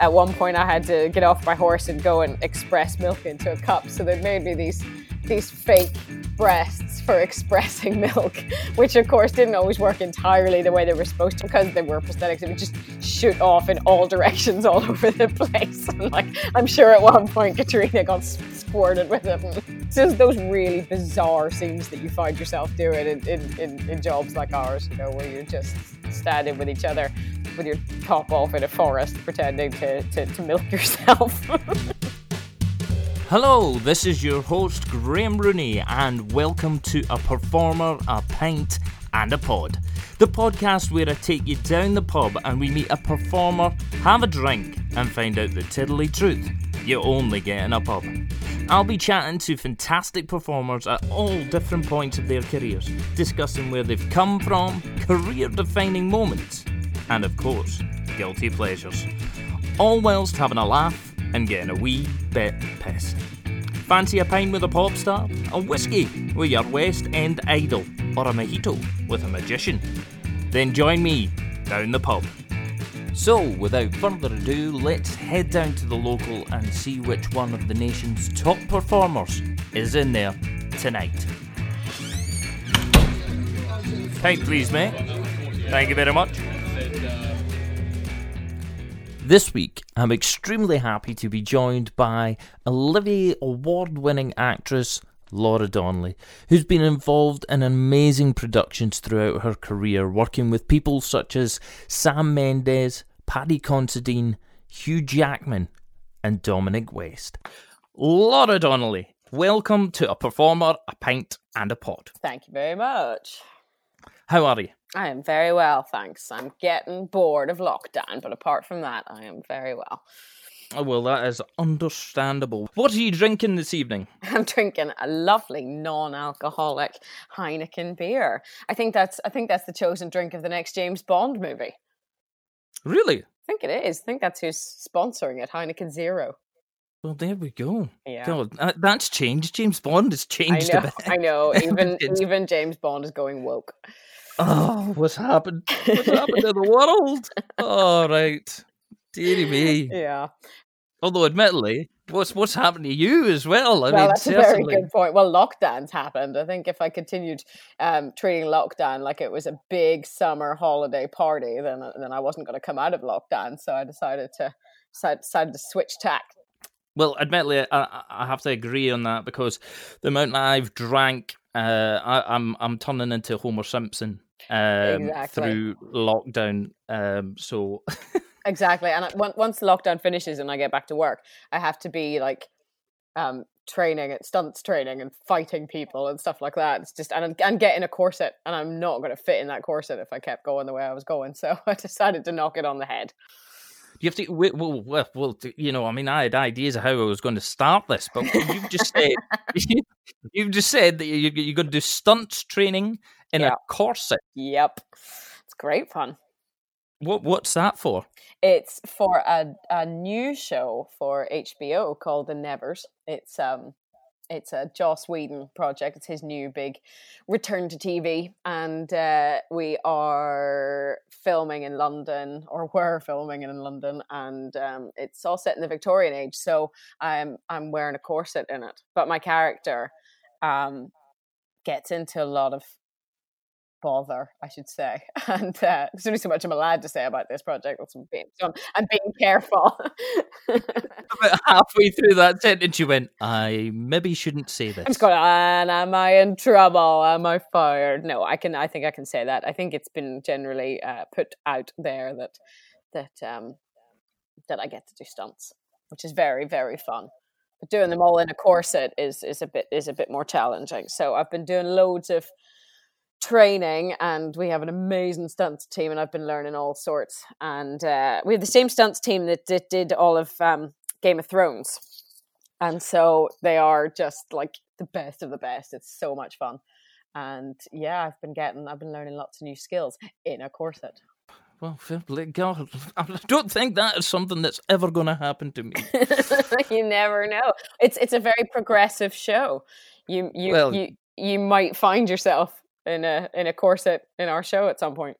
at one point I had to get off my horse and go and express milk into a cup. So they made me these these fake breasts for expressing milk, which of course didn't always work entirely the way they were supposed to because they were prosthetics. It would just shoot off in all directions all over the place. And like I'm sure at one point Caitriona got squirted with it. Mm. just those really bizarre scenes that you find yourself doing in, in, in, in jobs like ours, you know, where you're just standing with each other with your top off in a forest pretending to, to, to milk yourself. Hello, this is your host Graham Rooney, and welcome to A Performer, A Pint, and a Pod. The podcast where I take you down the pub and we meet a performer, have a drink, and find out the tiddly truth you only get in a pub. I'll be chatting to fantastic performers at all different points of their careers, discussing where they've come from, career defining moments, and of course, guilty pleasures. All whilst having a laugh and getting a wee bit pissed. Fancy a pint with a pop star? A whiskey with your West End idol? Or a mojito with a magician? Then join me down the pub. So, without further ado, let's head down to the local and see which one of the nation's top performers is in there tonight. Pint, please, mate. Thank you very much. This week, I'm extremely happy to be joined by Olivier award winning actress Laura Donnelly, who's been involved in amazing productions throughout her career, working with people such as Sam Mendes, Paddy Considine, Hugh Jackman, and Dominic West. Laura Donnelly, welcome to A Performer, A Pint, and a Pod. Thank you very much. How are you? I am very well, thanks. I'm getting bored of lockdown, but apart from that, I am very well. Oh, well, that is understandable. What are you drinking this evening? I'm drinking a lovely non-alcoholic Heineken beer. I think that's I think that's the chosen drink of the next James Bond movie. Really? I think it is. I think that's who's sponsoring it, Heineken Zero. Well, there we go. Yeah. God, uh, that's changed. James Bond has changed I a know. bit. I know. Even even James Bond is going woke. Oh, what's happened? What's happened to the world? Oh, right. Deary me. Yeah. Although, admittedly, what's what's happened to you as well? I well, mean, that's a very good point. Well, lockdowns happened. I think if I continued um, treating lockdown like it was a big summer holiday party, then then I wasn't going to come out of lockdown. So I decided to decided, decided to switch tack. Well, admittedly, I, I have to agree on that because the amount I've drank, uh, I, I'm I'm turning into Homer Simpson um, Exactly. through lockdown. Um, so Exactly. And I, once the lockdown finishes and I get back to work, I have to be like um, training at stunts training and fighting people and stuff like that. It's just and and get in a corset, and I'm not going to fit in that corset if I kept going the way I was going. So I decided to knock it on the head. You have to. Well, well, well, well, you know, I mean, I had ideas of how I was going to start this, but you've just said you've just said that you, you're going to do stunt training in Yeah. a corset. Yep, it's great fun. What what's that for? It's for a a new show for HBO called The Nevers. It's um it's a Joss Whedon project. It's his new big return to TV, and uh, we are filming in London, or were filming in London, and um, it's all set in the Victorian age. So I'm I'm wearing a corset in it, but my character um, gets into a lot of bother, I should say. And uh, there's only so much I'm allowed to say about this project. That's being, so I'm being careful. About halfway through that sentence, you went, "I maybe shouldn't say this." I'm just going, and am I in trouble? Am I fired? No, I can. I think I can say that. I think it's been generally uh, put out there that that um, that I get to do stunts, which is very very fun. But doing them all in a corset is is a bit is a bit more challenging. So I've been doing loads of training and we have an amazing stunts team and I've been learning all sorts. And uh, we have the same stunts team that did, did all of um, Game of Thrones. And so they are just like the best of the best. It's so much fun. And yeah I've been getting I've been learning lots of new skills in a corset. Well, God, I don't think that is something that's ever going to happen to me. you never know. It's it's a very progressive show. You you Well- you you might find yourself in a in a corset in our show at some point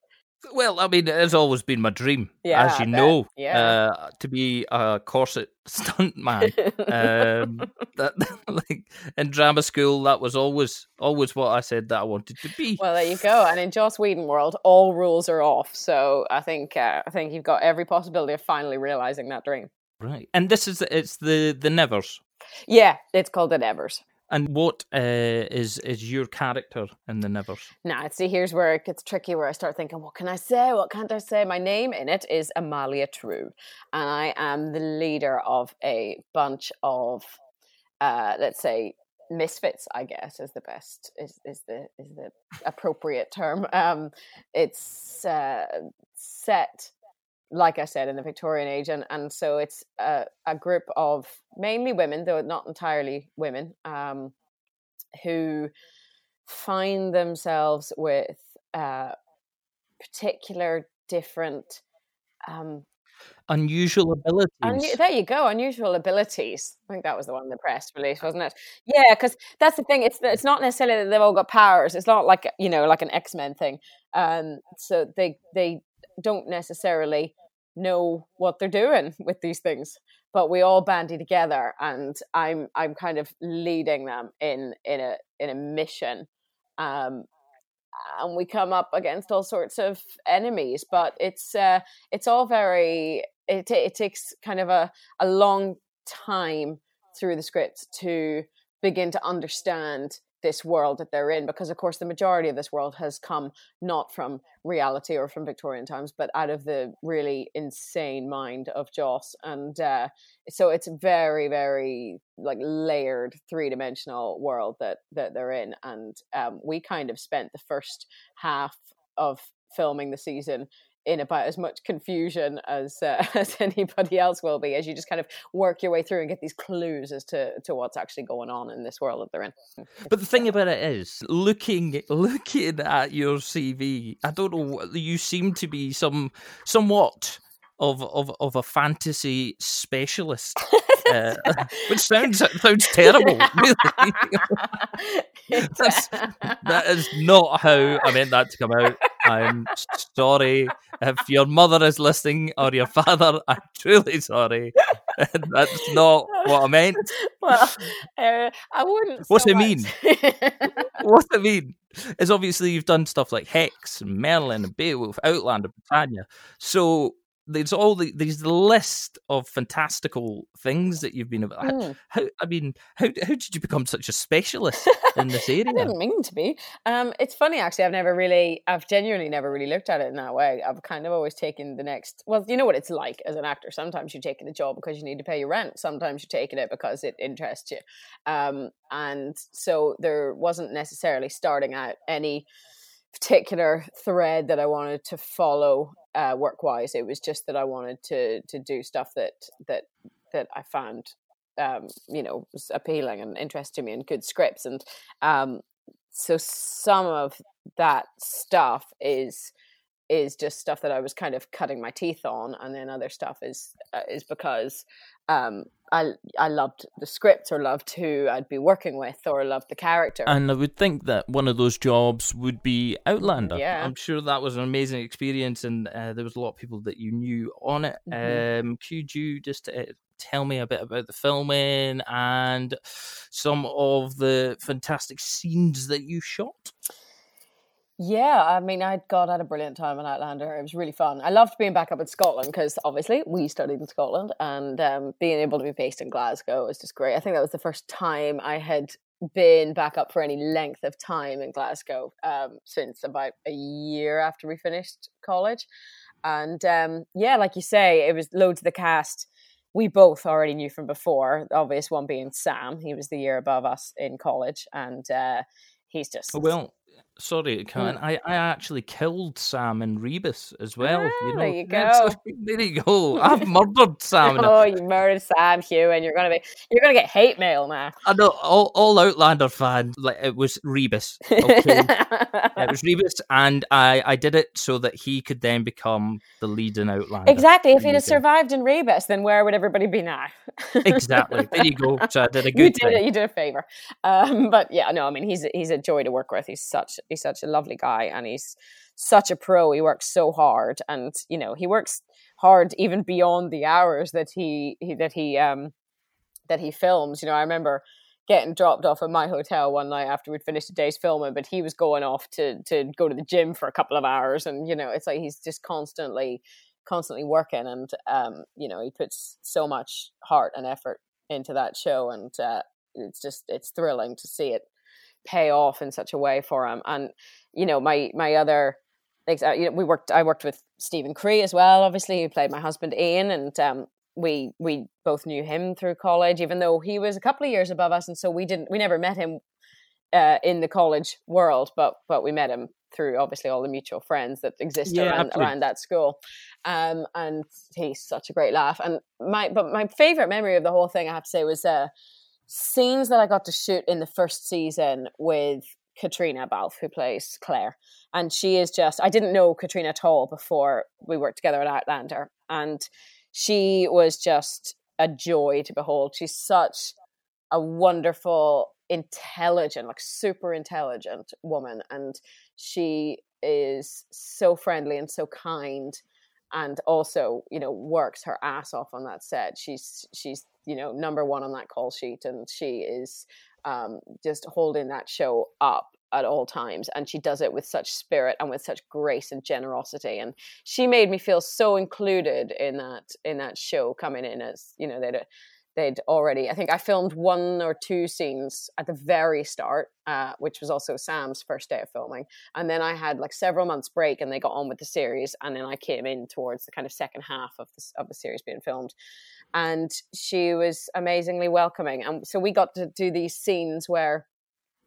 Well, I mean, it's always been my dream, Yeah, as you know, Yeah. uh, to be a corset stunt man. um, that like in drama school, that was always always what I said that I wanted to be. Well, there you go. And in Joss Whedon world, all rules are off. So I think uh, I think you've got every possibility of finally realizing that dream. right, and this is it's the the Nevers. Yeah, it's called the Nevers. And what uh, is is your character in the Nevers? Now, see, here's where it gets tricky. Where I start thinking, what can I say? What can't I say? My name in it is Amalia True, and I am the leader of a bunch of, uh, let's say, misfits. I guess is the best is is the is the appropriate term. Um, it's uh, set, like I said, in the Victorian age, and and so it's a, a group of mainly women, though not entirely women, um, who find themselves with uh, particular different um, Unusual abilities. Unu- there you go, unusual abilities. I think that was the one in the press release, wasn't it? Yeah, because that's the thing. It's it's not necessarily that they've all got powers. It's not like you know, like an X Men thing. Um, so they they don't necessarily know what they're doing with these things, but we all bandy together, and I'm I'm kind of leading them in in a in a mission. Um, and we come up against all sorts of enemies, but it's uh, it's all very it, it takes kind of a, a long time through the script to begin to understand this world that they're in because of course the majority of this world has come not from reality or from victorian times but out of the really insane mind of joss and uh, so it's very very like layered three-dimensional world that that they're in and um, we kind of spent the first half of filming the season in about as much confusion as uh, as anybody else will be as you just kind of work your way through and get these clues as to to what's actually going on in this world that they're in But the thing about it is, looking looking at your CV, I don't know. You seem to be some somewhat of of of a fantasy specialist, uh, which sounds sounds terrible. Really, That's- that is not how I meant that to come out. I'm sorry if your mother is listening or your father. I'm truly sorry. That's not what I meant. well uh, i wouldn't What's so it mean? much- what I mean is obviously you've done stuff like Hex and Merlin and Beowulf, Outlander, Britannia. So there's all the there's the list of fantastical things that you've been about. How, Mm. how I mean, how how did you become such a specialist in this area? I didn't mean to be. Um, it's funny actually. I've never really, I've genuinely never really looked at it in that way. I've kind of always taken the next. Well, you know what it's like as an actor. Sometimes you're taking a job because you need to pay your rent. Sometimes you're taking it because it interests you. Um, and so there wasn't necessarily starting out any particular thread that I wanted to follow uh, work wise. It was just that I wanted to to do stuff that that that I found um, you know was appealing and interesting to me and good scripts and um, so some of that stuff is is just stuff that I was kind of cutting my teeth on, and then other stuff is uh, is because um, I I loved the script or loved who I'd be working with or loved the character. And I would think that one of those jobs would be Outlander. Yeah. I'm sure that was an amazing experience, and uh, there was a lot of people that you knew on it. Mhm. Um, could you just uh, tell me a bit about the filming and some of the fantastic scenes that you shot? Yeah, I mean, I God I had a brilliant time in Outlander. It was really fun. I loved being back up in Scotland because obviously we studied in Scotland, and um, being able to be based in Glasgow was just great. I think that was the first time I had been back up for any length of time in Glasgow um, since about a year after we finished college. And um, yeah, like you say, it was loads of the cast we both already knew from before. The obvious one being Sam. He was the year above us in college, and uh, he's just Oh, well, sorry, Karen. I, I actually killed Sam and Rebus as well. Ah, you know, there you go. There you go. I've murdered Sam. Oh, you murdered Sam Hugh, and you're gonna be you're gonna get hate mail now. I know all, all Outlander fans like it was Rebus. Okay. It was Rebus, and I, I did it so that he could then become the lead in Outlander. exactly. If he'd have survived in Rebus, then where would everybody be now? Exactly. There you go. So I did a good. you did thing. it. You did a favor. Um, but yeah, no, I mean he's he's a joy to work with. He's such he's such a lovely guy, and he's such a pro. He works so hard, and you know he works hard even beyond the hours that he, he that he um that he films. You know, I remember getting dropped off at my hotel one night after we'd finished a day's filming, but he was going off to to go to the gym for a couple of hours, and you know, it's like he's just constantly constantly working, and um, you know, he puts so much heart and effort into that show, and uh, it's just it's thrilling to see it pay off in such a way for him. And you know, my my other uh, you know, we worked. I worked with Steven Cree as well. Obviously, who played my husband Ian, and um, we we both knew him through college, even though he was a couple of years above us, and so we didn't we never met him uh, in the college world, but but we met him through obviously all the mutual friends that exist yeah, around, around that school. Um, and he's such a great laugh. And my but my favorite memory of the whole thing, I have to say, was uh, scenes that I got to shoot in the first season with Caitriona Balfe, who plays Claire. And she is just, I didn't know Caitriona at all before we worked together at Outlander. And she was just a joy to behold. She's such a wonderful, intelligent, like super intelligent woman. And she is so friendly and so kind and also you know works her ass off on that set. She's she's you know number one on that call sheet and she is um, just holding that show up at all times and she does it with such spirit and with such grace and generosity and she made me feel so included in that in that show coming in as you know they'd they'd already i think i filmed one or two scenes at the very start uh, which was also sam's first day of filming and then i had like several months break and they got on with the series and then i came in towards the kind of second half of the, of the series being filmed and she was amazingly welcoming. And so we got to do these scenes where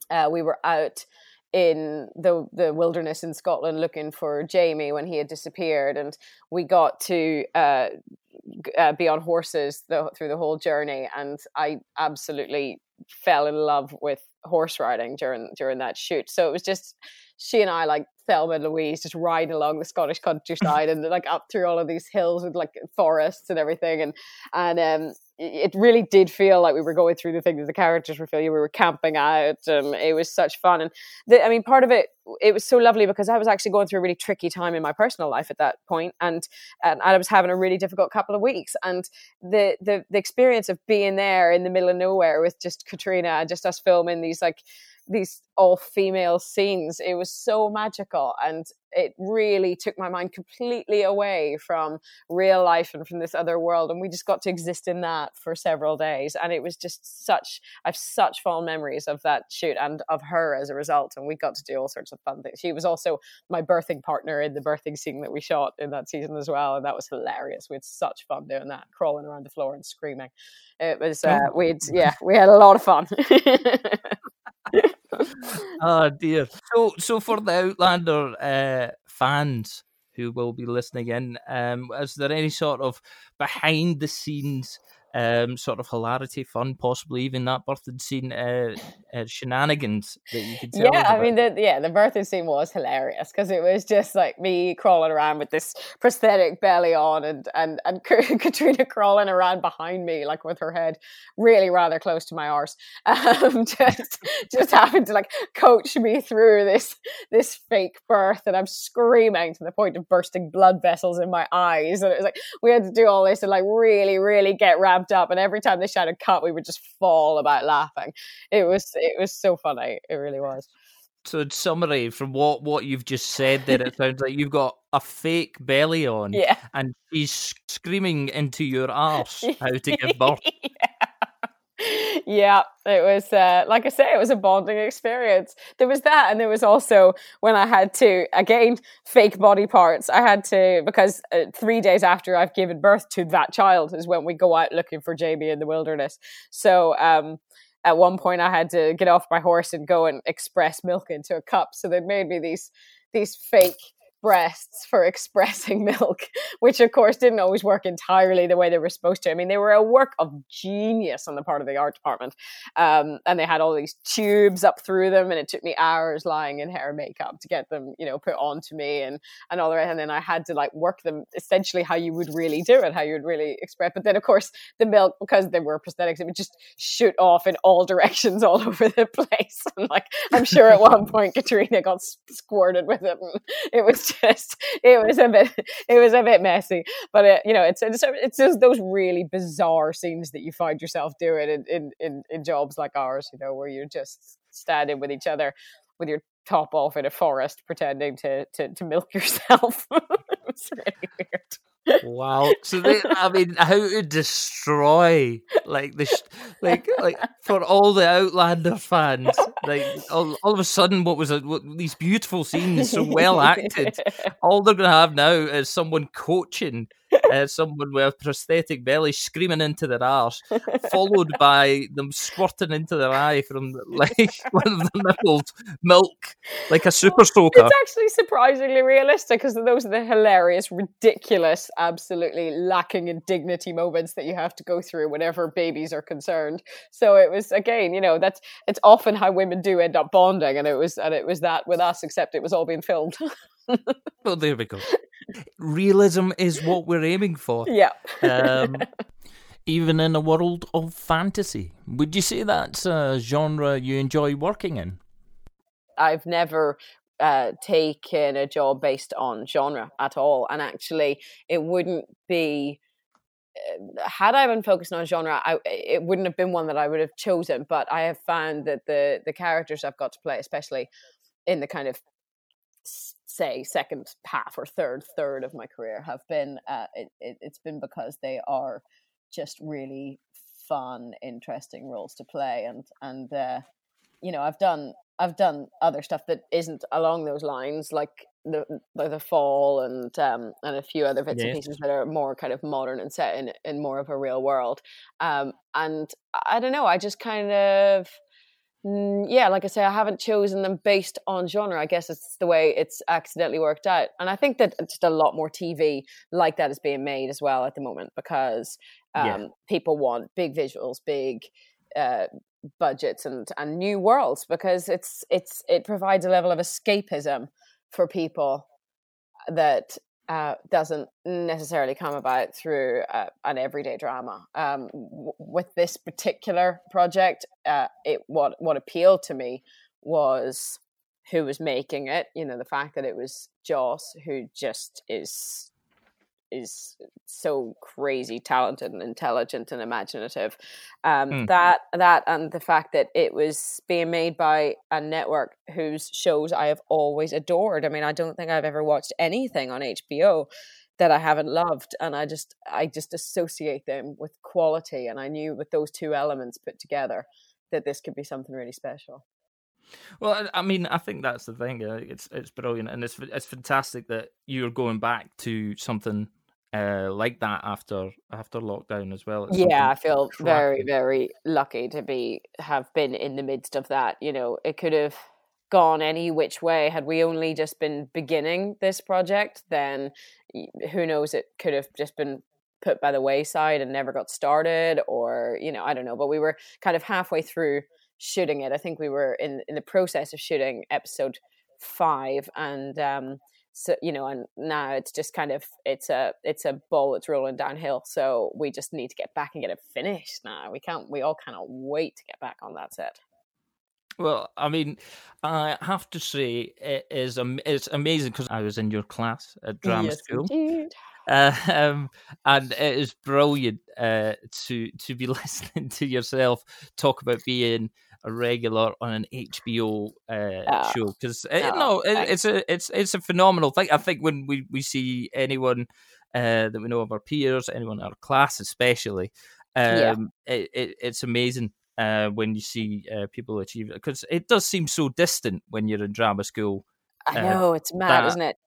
uh, we were out in the the wilderness in Scotland looking for Jamie when he had disappeared, and we got to uh, uh, be on horses the, through the whole journey, and I absolutely fell in love with horse riding during during that shoot. So it was just she and I like Thelma and Louise just riding along the Scottish countryside and like up through all of these hills with like forests and everything and and um it really did feel like we were going through the thing that the characters were feeling. We were camping out. Um, it was such fun, and the, I mean, part of it it was so lovely because I was actually going through a really tricky time in my personal life at that point, and and I was having a really difficult couple of weeks. And the the the experience of being there in the middle of nowhere with just Caitriona and just us filming these like these all female scenes. It was so magical and it really took my mind completely away from real life and from this other world. And we just got to exist in that for several days. And it was just such, I have such fond memories of that shoot and of her as a result. And we got to do all sorts of fun things. She was also my birthing partner in the birthing scene that we shot in that season as well. And that was hilarious. We had such fun doing that, crawling around the floor and screaming. It was, uh, we'd, yeah, we had a lot of fun. oh dear. So, so for the Outlander uh, fans who will be listening in, um, is there any sort of behind the scenes um, sort of hilarity, fun, possibly even that birthday scene uh, uh, shenanigans that you could tell. Yeah, I mean, the, yeah, the birthday scene was hilarious because it was just like me crawling around with this prosthetic belly on, and and and Caitriona crawling around behind me, like with her head really rather close to my arse, um, just just having to like coach me through this this fake birth, and I'm screaming to the point of bursting blood vessels in my eyes, and it was like we had to do all this and like really, really get ramped up, and every time they shouted "cut," we would just fall about laughing. It was it was so funny. It really was. So, in summary, from what what you've just said, there it sounds like you've got a fake belly on, yeah, and she's screaming into your arse how to give birth. yeah yeah, it was uh, like I say, it was a bonding experience. There was that, and there was also when I had to again fake body parts. I had to because uh, three days after I've given birth to that child is when we go out looking for Jamie in the wilderness. So um, at one point, I had to get off my horse and go and express milk into a cup. So they made me these these fake breasts for expressing milk, which of course didn't always work entirely the way they were supposed to. I mean, they were a work of genius on the part of the art department, um, and they had all these tubes up through them, and it took me hours lying in hair and makeup to get them, you know, put onto me and and all the rest. And then I had to like work them essentially how you would really do it, how you would really express. But then of course the milk, because they were prosthetics, it would just shoot off in all directions all over the place. And like I'm sure at one point Caitriona got squirted with it, and it was just it was a bit it was a bit messy. But it, you know, it's it's it's just those really bizarre scenes that you find yourself doing in in in, in jobs like ours, you know, where you're just standing with each other with your top off in a forest pretending to to, to milk yourself. it's really weird. Wow. So they, I mean, how to destroy like the like like for all the Outlander fans, like all, all of a sudden, what was it? What, these beautiful scenes, so well acted. All they're gonna have now is someone coaching uh, someone with a prosthetic belly screaming into their arse, followed by them squirting into their eye from like one of the nippled milk, like a super soaker. It's actually surprisingly realistic because those are the hilarious, ridiculous, absolutely lacking in dignity moments that you have to go through whenever babies are concerned. So it was again, you know, that's it's often how women do end up bonding, and it was and it was that with us, except it was all being filmed. well, there we go. Realism is what we're aiming for. Yeah. um, even in a world of fantasy, would you say that's a genre you enjoy working in? I've never uh, taken a job based on genre at all, and actually, it wouldn't be uh, had I been focused on genre, I, it wouldn't have been one that I would have chosen. But I have found that the the characters I've got to play, especially in the kind of say second half or third third of my career have been uh, it, it, it's been because they are just really fun interesting roles to play and and uh, you know i've done i've done other stuff that isn't along those lines like the the fall and um and a few other bits yes. and pieces that are more kind of modern and set in in more of a real world um and i don't know i just kind of Mm, yeah, like I say, I haven't chosen them based on genre. I guess it's the way it's accidentally worked out. And I think that just a lot more TV like that is being made as well at the moment because um, yeah. people want big visuals, big uh, budgets, and and new worlds because it's it's it provides a level of escapism for people that uh, doesn't necessarily come about through uh, an everyday drama. Um, w- with this particular project, uh, it what what appealed to me was who was making it. You know, the fact that it was Joss, who just is is so crazy talented and intelligent and imaginative. Um, mm. That that and the fact that it was being made by a network whose shows I have always adored. I mean, I don't think I've ever watched anything on HBO that I haven't loved, and I just I just associate them with quality. And I knew with those two elements put together that this could be something really special. Well, I mean, I think that's the thing. It's it's brilliant, and it's it's fantastic that you're going back to something uh, like that after after lockdown as well. It's yeah, I feel very very lucky to be have been in the midst of that. You know, it could have gone any which way had we only just been beginning this project. Then who knows? It could have just been put by the wayside and never got started, or you know, I don't know. But we were kind of halfway through shooting it. I think we were in in the process of shooting episode five, and um, so you know and now it's just kind of it's a it's a ball that's rolling downhill so we just need to get back and get it finished now. We can't we all cannot wait to get back on that set. Well, I mean, I have to say it is it's amazing because I was in your class at drama yes, school, uh, um, and it is brilliant uh, to to be listening to yourself talk about being a regular on an HBO uh, oh. show because uh, oh, no, it, it's a it's it's a phenomenal thing. I think when we we see anyone uh, that we know of our peers, anyone in our class especially, um, yeah. it, it, it's amazing uh, when you see uh, people achieve it because it does seem so distant when you're in drama school. I uh, know it's mad, that, isn't it?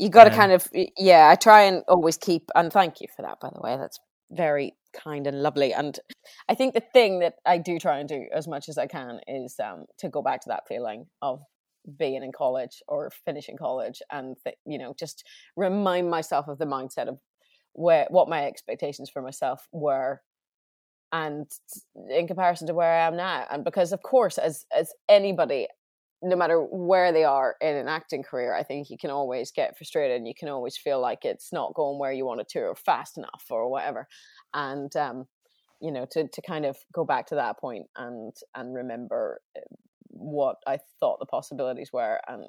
You got to um, kind of yeah. I try and always keep and thank you for that, by the way. That's very kind and lovely. And I think the thing that I do try and do as much as I can is um, to go back to that feeling of being in college or finishing college and th- you know just remind myself of the mindset of where what my expectations for myself were and in comparison to where I am now and because of course as as anybody no matter where they are in an acting career, I think you can always get frustrated and you can always feel like it's not going where you want it to or fast enough or whatever. And um, you know, to to kind of go back to that point and and remember eh, what I thought the possibilities were and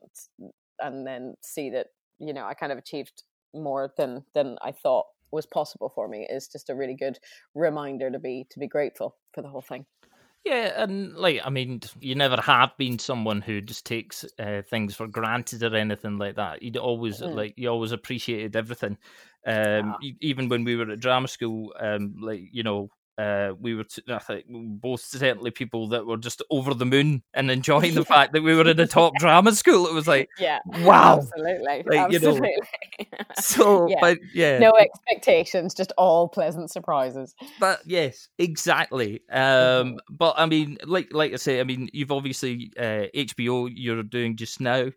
and then see that, you know, I kind of achieved more than than I thought was possible for me is just a really good reminder to be to be grateful for the whole thing. Yeah, and like I mean, you never have been someone who just takes uh, things for granted or anything like that. You'd always mm. like you always appreciated everything. Um, yeah. even when we were at drama school, um, like you know, uh, we were t- I think both certainly people that were just over the moon and enjoying the fact that we were in a top drama school. It was like, yeah, wow, absolutely, like, absolutely. You know, so, yeah. but yeah, no expectations, just all pleasant surprises. But yes, exactly. Um, mm-hmm. but I mean, like like I say, I mean, you've obviously uh, HBO you're doing just now,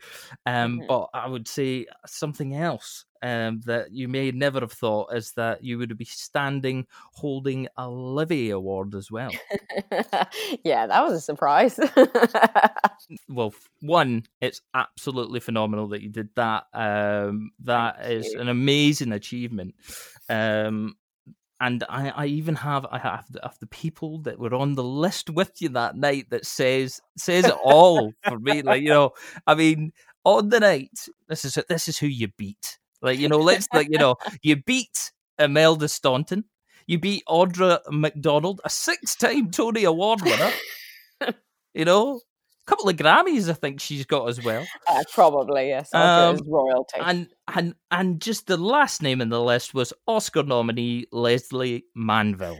um, mm-hmm. but I would say something else um, that you may never have thought is that you would be standing holding a Olivier Award as well. yeah, that was a surprise. well, one, it's absolutely phenomenal that you did that. Um, that is an amazing achievement. Um, and I, I even have I have the, have the people that were on the list with you that night that says says it all for me. Like you know, I mean, on the night, this is this is who you beat. Like, you know, let's like, you know, you beat Imelda Staunton, you beat Audra McDonald, a six-time Tony Award winner. you know, a couple of Grammys, I think she's got as well. Uh, probably yes. Um, royalty. And and and just the last name in the list was Oscar nominee Lesley Manville.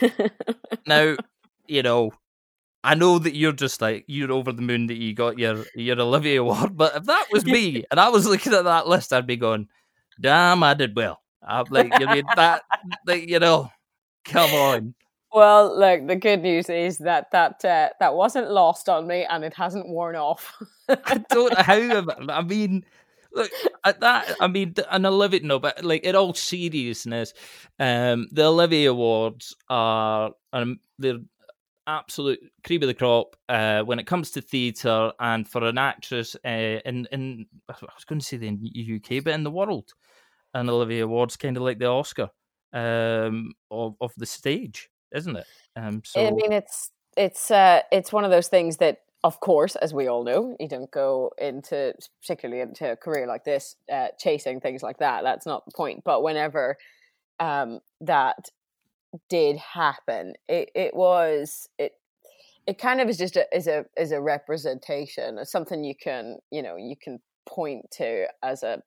now, you know, I know that you're just like you're over the moon that you got your your Olivier award, but if that was me and I was looking at that list, I'd be going, "Damn, I did well." I'm like, you mean that, like, you know, come on. Well, look, the good news is that that uh, that wasn't lost on me, and it hasn't worn off. I don't know how. I mean, look at that. I mean, and Olivier, no, but like in all seriousness, um, the Olivier Awards are um, they're absolute cream of the crop uh, when it comes to theatre and for an actress uh, in in I was going to say the UK, but in the world, an Olivier Awards kind of like the Oscar um, of of the stage, isn't it? Um, so I mean, it's it's uh, it's one of those things that. Of course, as we all know, you don't go into, particularly into a career like this, uh, chasing things like that. That's not the point. But whenever um, that did happen. It it was it it kind of is just a, is a is a representation of something you can you know you can point to as a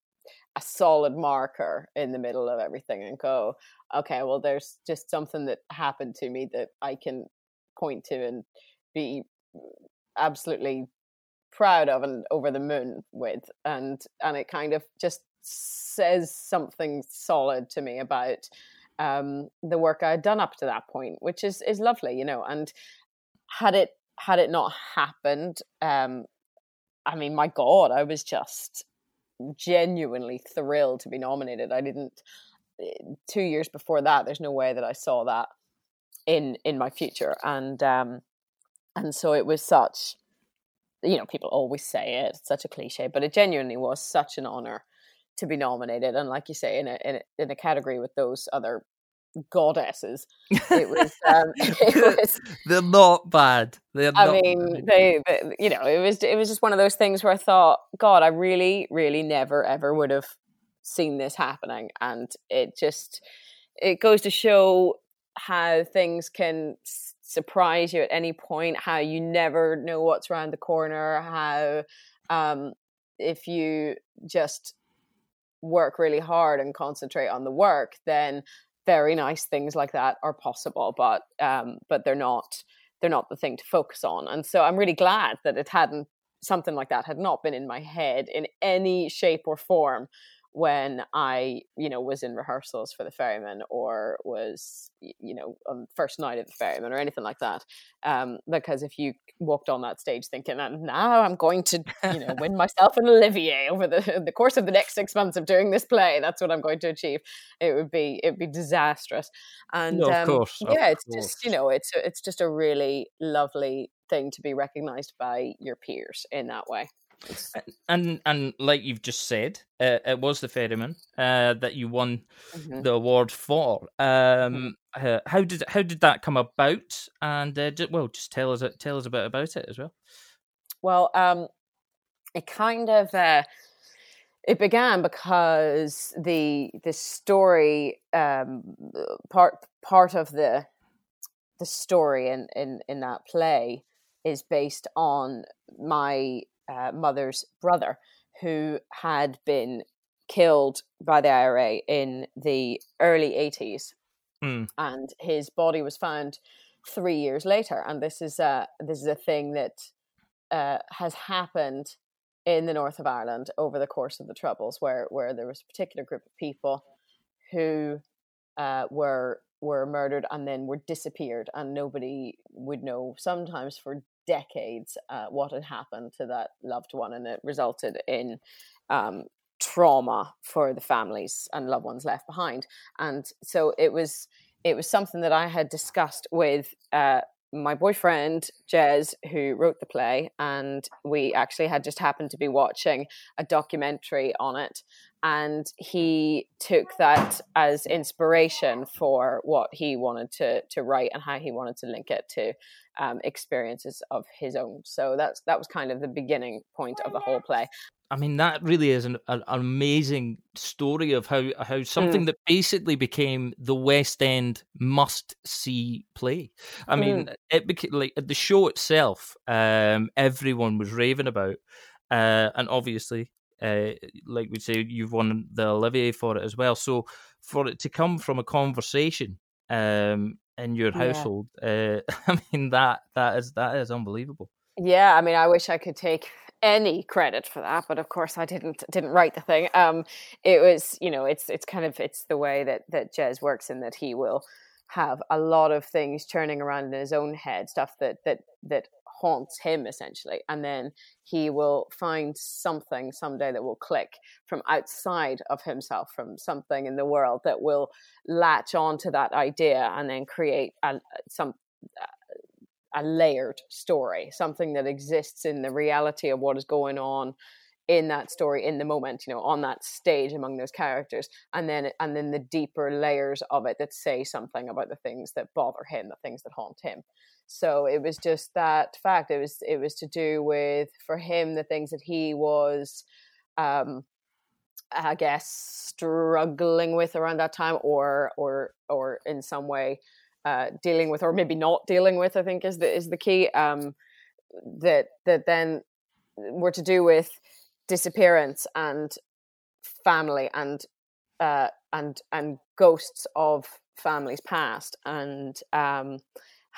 a solid marker in the middle of everything and go okay well there's just something that happened to me that i can point to and be absolutely proud of and over the moon with and and it kind of just says something solid to me about um, the work I had done up to that point, which is is lovely, you know. And had it had it not happened, um, I mean, my God, I was just genuinely thrilled to be nominated. I didn't eh, two years before that. There's no way that I saw that in in my future, and um, and so it was such. You know, people always say it. It's such a cliche, but it genuinely was such an honor to be nominated and like you say in a, in a, in a category with those other goddesses it was um it was they're not bad they're not. i not mean they, they, you know it was it was just one of those things where i thought god i really really never ever would have seen this happening and it just it goes to show how things can surprise you at any point how you never know what's around the corner how um if you just work really hard and concentrate on the work, then very nice things like that are possible. But um, but they're not they're not the thing to focus on. And so I'm really glad that it hadn't something like that had not been in my head in any shape or form when I, you know, was in rehearsals for the Ferryman or was, you know, on first night of the Ferryman or anything like that. Um, because if you walked on that stage thinking, and now I'm going to, you know, win myself an Olivier over the the course of the next six months of doing this play, that's what I'm going to achieve. It would be it'd be disastrous. And no, of um, course, yeah, it's course. just you know, it's it's just a really lovely thing to be recognized by your peers in that way. And and like you've just said, uh, it was the Ferryman uh, that you won mm-hmm. the award for. Mm-hmm. Um, uh, how did how did that come about? And uh, just, well, just tell us tell us a bit about it as well. Well, um, it kind of uh, it began because the the story um, part part of the the story in, in in that play is based on my uh, mother's brother, who had been killed by the IRA in the early 80s. Mm. And his body was found three years later. And this is a, this is a thing that uh, has happened in the north of Ireland over the course of the Troubles, where, where there was a particular group of people who uh, were were murdered and then were disappeared, and nobody would know sometimes for decades uh, what had happened to that loved one, and it resulted in um, trauma for the families and loved ones left behind. And so it was it was something that I had discussed with uh, my boyfriend Jez, who wrote the play, and we actually had just happened to be watching a documentary on it, and he took that as inspiration for what he wanted to to write and how he wanted to link it to um, experiences of his own. So that's that was kind of the beginning point of the whole play. I mean, that really is an, an amazing story of how how something mm. that basically became the West End must see play. I mean, mm. it became like the show itself. Um, everyone was raving about, uh, and obviously, uh, like we say, you've won the Olivier for it as well. So for it to come from a conversation um, in your household. Yeah. Uh, I mean that that is that is unbelievable. Yeah, I mean, I wish I could take any credit for that, but of course I didn't didn't write the thing. Um, it was you know it's it's kind of it's the way that that Jez works in that he will have a lot of things churning around in his own head, stuff that that that haunts him essentially and then he will find something someday that will click from outside of himself from something in the world that will latch on to that idea and then create a, some a layered story something that exists in the reality of what is going on in that story in the moment you know on that stage among those characters and then and then the deeper layers of it that say something about the things that bother him the things that haunt him so it was just that fact it was it was to do with for him the things that he was um i guess struggling with around that time or or or in some way uh dealing with or maybe not dealing with i think is the is the key um that that then were to do with disappearance and family and uh, and and ghosts of families past and um,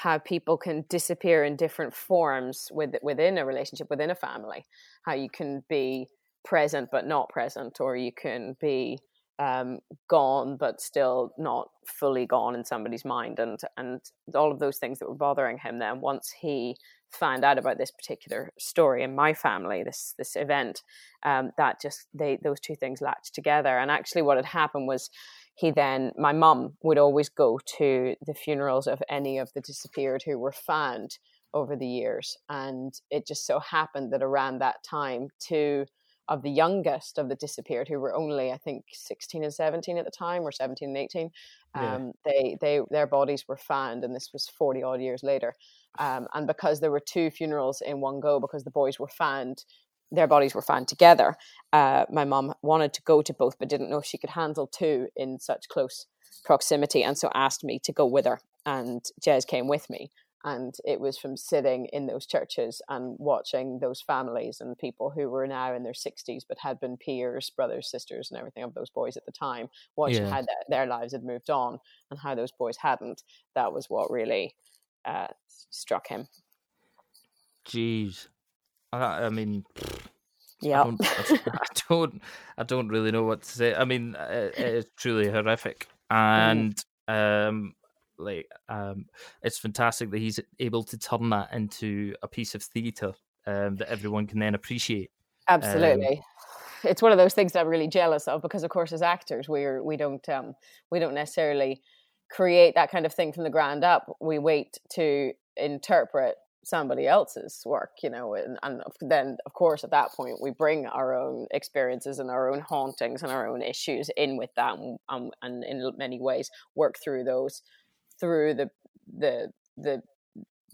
how people can disappear in different forms with, within a relationship within a family how you can be present but not present or you can be um, gone but still not fully gone in somebody's mind and and all of those things that were bothering him then once he found out about this particular story in my family, this this event, um, that just they those two things latched together. And actually, what had happened was he then my mum would always go to the funerals of any of the disappeared who were found over the years, and it just so happened that around that time, two of the youngest of the disappeared who were only i think 16 and 17 at the time or 17 and 18 um, yeah. they they their bodies were found and this was 40 odd years later um, and because there were two funerals in one go, because the boys were found, their bodies were found together, uh, my mom wanted to go to both, but didn't know if she could handle two in such close proximity, and so asked me to go with her. And Jez came with me. And it was from sitting in those churches and watching those families and people who were now in their 60s but had been peers, brothers, sisters, and everything of those boys at the time, watching yeah. how their lives had moved on and how those boys hadn't. That was what really uh, struck him. Jeez, I, I mean, Yeah, I don't, I don't, I don't really know what to say. I mean, it, it is truly horrific, and mm. um, like, um, it's fantastic that he's able to turn that into a piece of theatre um, that everyone can then appreciate. Um, Absolutely. Um, it's one of those things that I'm really jealous of because, of course, as actors, we're we don't um, we don't necessarily create that kind of thing from the ground up. We wait to interpret somebody else's work, you know, and, and then of course at that point we bring our own experiences and our own hauntings and our own issues in with that, and, um, and in many ways work through those through the the the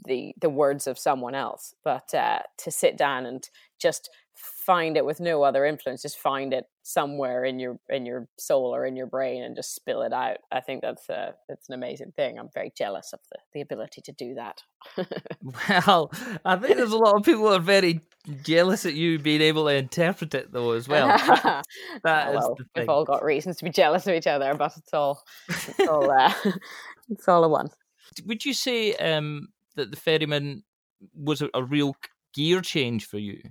the the words of someone else. But uh, to sit down and just find it with no other influence just find it somewhere in your in your soul or in your brain and just spill it out. I think that's a that's an amazing thing. I'm very jealous of the, the ability to do that. Well i think there's a lot of people are very jealous at you being able to interpret it though as well. That well, we've all got reasons to be jealous of each other but it's all it's all uh, it's all a one. Would you say um that the ferryman was a, a real gear change for you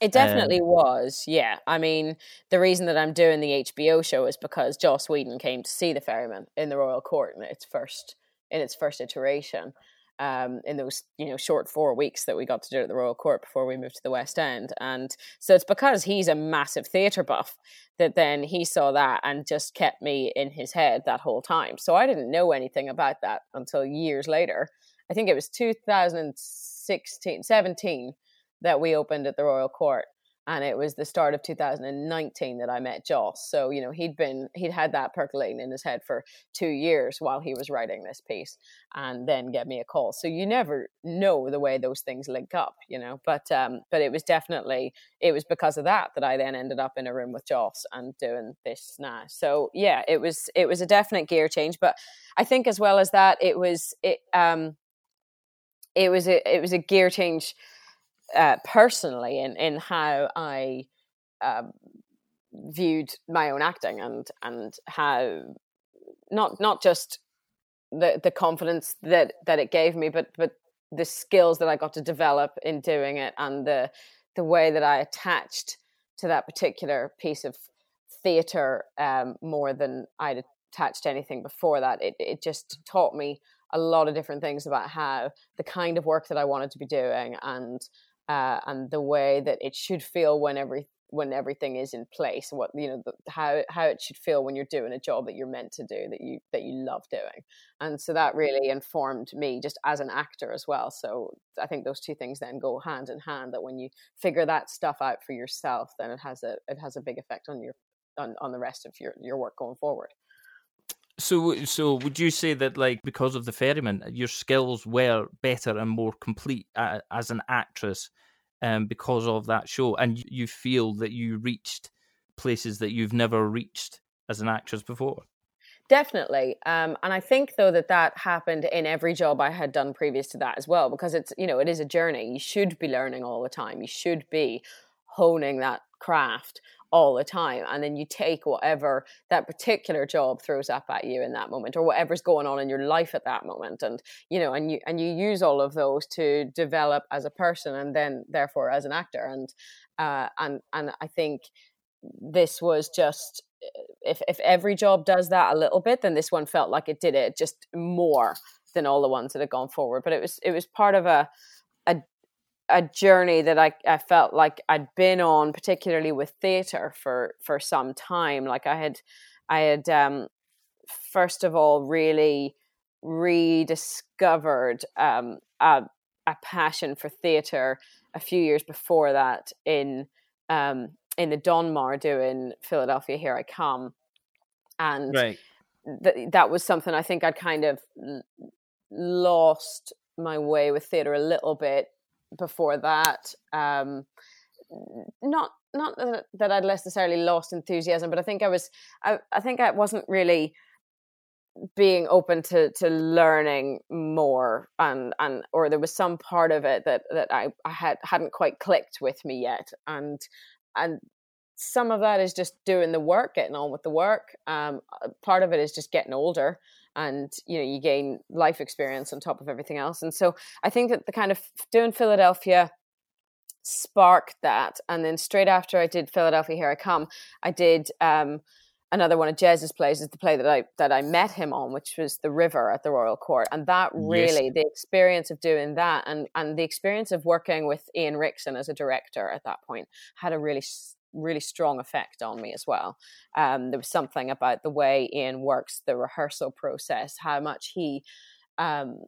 it definitely um, was, yeah. I mean, the reason that I'm doing the HBO show is because Joss Whedon came to see the Ferryman in the Royal Court in its first in its first iteration. Um, in those you know short four weeks that we got to do at the Royal Court before we moved to the West End, and so it's because he's a massive theatre buff that then he saw that and just kept me in his head that whole time. So I didn't know anything about that until years later. I think it was 2016, 17 that we opened at the Royal Court. And it was the start of 2019 that I met Joss. So, you know, he'd been, he'd had that percolating in his head for two years while he was writing this piece and then get me a call. So you never know the way those things link up, you know, but, um, but it was definitely, it was because of that that I then ended up in a room with Joss and doing this now. So yeah, it was, it was a definite gear change, but I think as well as that, it was, it, um, it was a, it was a gear change uh, personally in in how I um, viewed my own acting and and how not not just the the confidence that that it gave me, but but the skills that I got to develop in doing it and the the way that I attached to that particular piece of theater um, more than I'd attached to anything before that. It it just taught me a lot of different things about how the kind of work that I wanted to be doing and uh, and the way that it should feel when every when everything is in place what you know the, how how it should feel when you're doing a job that you're meant to do that you that you love doing. And so that really informed me just as an actor as well. So i think those two things then go hand in hand that when you figure that stuff out for yourself then it has a it has a big effect on your on, on the rest of your your work going forward so, so would you say that, like, because of the ferryman, your skills were better and more complete uh, as an actress, um, because of that show, and you feel that you reached places that you've never reached as an actress before? Definitely, um, and I think though that that happened in every job I had done previous to that as well, because it's you know it is a journey. You should be learning all the time. You should be honing that craft all the time and then you take whatever that particular job throws up at you in that moment or whatever's going on in your life at that moment and you know and you and you use all of those to develop as a person and then therefore as an actor and uh, and and I think this was just if if every job does that a little bit then this one felt like it did it just more than all the ones that had gone forward but it was it was part of a a a journey that I, I felt like I'd been on, particularly with theatre for for some time. Like I had, I had um, first of all really rediscovered um, a, a passion for theatre a few years before that in um, in the Donmar doing Philadelphia Here I Come, and right. th- that was something I think I'd kind of lost my way with theatre a little bit before that. Um, not not that I'd necessarily lost enthusiasm, but I think I was I, I think I wasn't really being open to to learning more and and or there was some part of it that that I, I had hadn't quite clicked with me yet and and some of that is just doing the work getting on with the work um part of it is just getting older and you know you gain life experience on top of everything else and so i think that the kind of doing philadelphia sparked that. And then straight after I did Philadelphia, Here I Come, I did um, another one of Jez's plays is the play that I that I met him on, which was The River at the Royal Court, and that really yes. the experience of doing that and and the experience of working with Ian Rickson as a director at that point had a really really strong effect on me as well. Um, there was something about the way Ian works the rehearsal process, how much he um,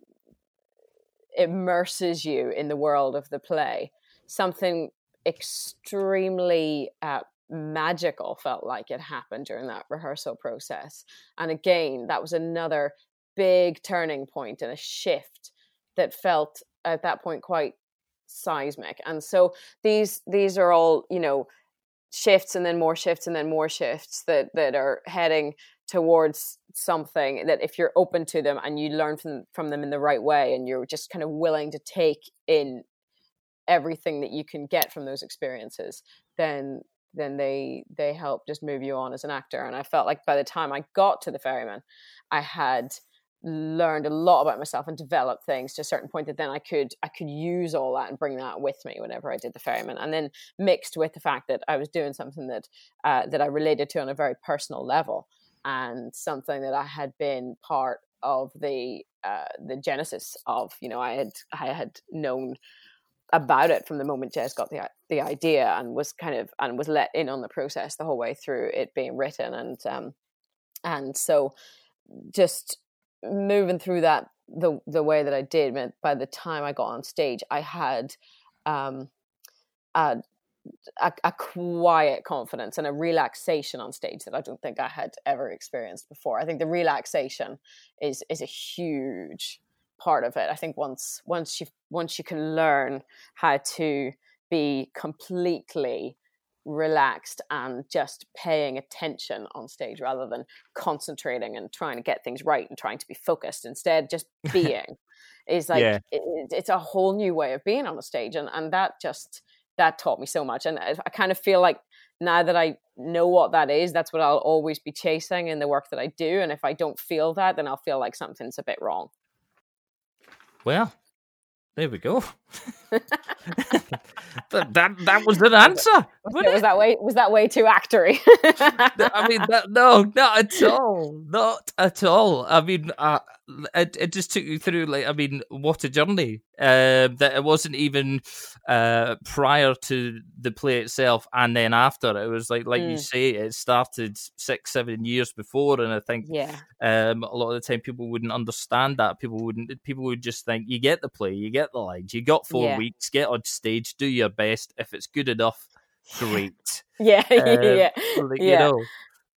immerses you in the world of the play. Something extremely uh, magical felt like it happened during that rehearsal process. And again, that was another big turning point and a shift that felt at that point quite seismic. And so these these are all, you know, shifts and then more shifts and then more shifts that that are heading towards something that if you're open to them and you learn from from them in the right way and you're just kind of willing to take in everything that you can get from those experiences then then they they help just move you on as an actor. And i felt like by the time i got to the ferryman i had learned a lot about myself and developed things to a certain point that then I could I could use all that and bring that with me whenever I did the ferryman. And then mixed with the fact that I was doing something that uh, that I related to on a very personal level and something that I had been part of the uh, the genesis of you know I had I had known about it from the moment Jez got the the idea and was kind of and was let in on the process the whole way through it being written. And um and so just moving through that the the way that I did meant by the time I got on stage, I had um, a, a, a quiet confidence and a relaxation on stage that I don't think I had ever experienced before. I think the relaxation is is a huge part of it. I think once once you once you can learn how to be completely relaxed and just paying attention on stage rather than concentrating and trying to get things right and trying to be focused instead just being is like yeah. it, it's a whole new way of being on a stage and and that just that taught me so much and I, I kind of feel like now that I know what that is that's what I'll always be chasing in the work that I do and if I don't feel that then I'll feel like something's a bit wrong well there we go. that, that that was an answer. Was, was that way? Was that way too actory? I mean, that, no, not at all, not at all. I mean, uh, it, it just took you through like I mean, what a journey. Uh, that it wasn't even uh, prior to the play itself, and then after it was like like mm. you say, it started six seven years before, and I think yeah, um, a lot of the time people wouldn't understand that. People wouldn't. People would just think you get the play, you get the lines, you got four yeah. Weeks, get on stage, do your best. If it's good enough, great. yeah, um, yeah, like, yeah. You know,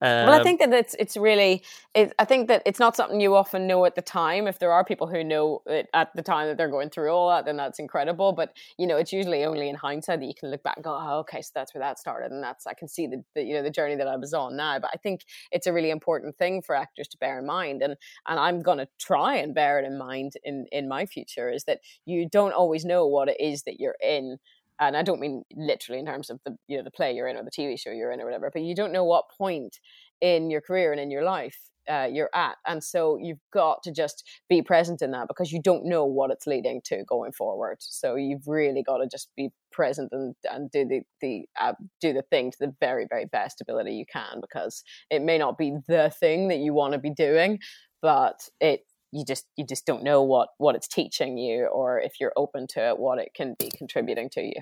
um, well, I think that it's it's really. It, I think that it's not something you often know at the time. If there are people who know it at the time that they're going through all that, then that's incredible. But you know, it's usually only in hindsight that you can look back and go, "Oh, okay, so that's where that started," and that's I can see the, the you know the journey that I was on now. But I think it's a really important thing for actors to bear in mind, and and I'm going to try and bear it in mind in in my future is that you don't always know what it is that you're in and I don't mean literally in terms of the you know the play you're in or the TV show you're in or whatever, but you don't know what point in your career and in your life uh, you're at, and so you've got to just be present in that because you don't know what it's leading to going forward. So you've really got to just be present and, and do the the uh, do the thing to the very very best ability you can because it may not be the thing that you want to be doing, but it you just you just don't know what what it's teaching you or if you're open to it what it can be contributing to you.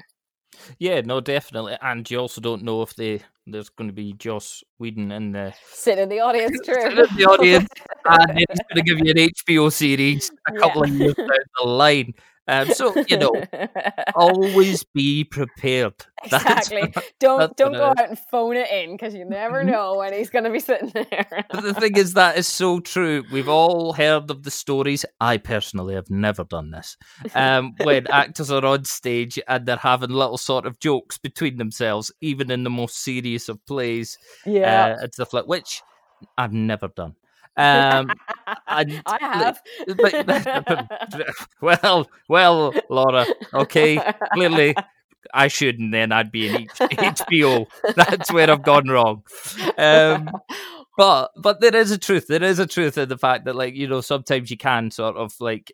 Yeah no definitely and you also don't know if they there's going to be Joss Whedon in the sit in the audience true sit in the audience and he's going to give you an HBO series a couple yeah. of years down the line um, so you know, always be prepared. Exactly. That's, don't that's don't go out and phone it in because you never mm-hmm. know when he's going to be sitting there. but the thing is, that is so true. We've all heard of the stories. I personally have never done this. Um, when actors are on stage and they're having little sort of jokes between themselves, even in the most serious of plays, yeah, uh, and stuff like which I've never done. Um, and, I have. But, well, well, Laura. Okay, clearly I shouldn't. Then I'd be in HBO. That's where I've gone wrong. Um, but but there is a truth. There is a truth in the fact that like you know sometimes you can sort of like,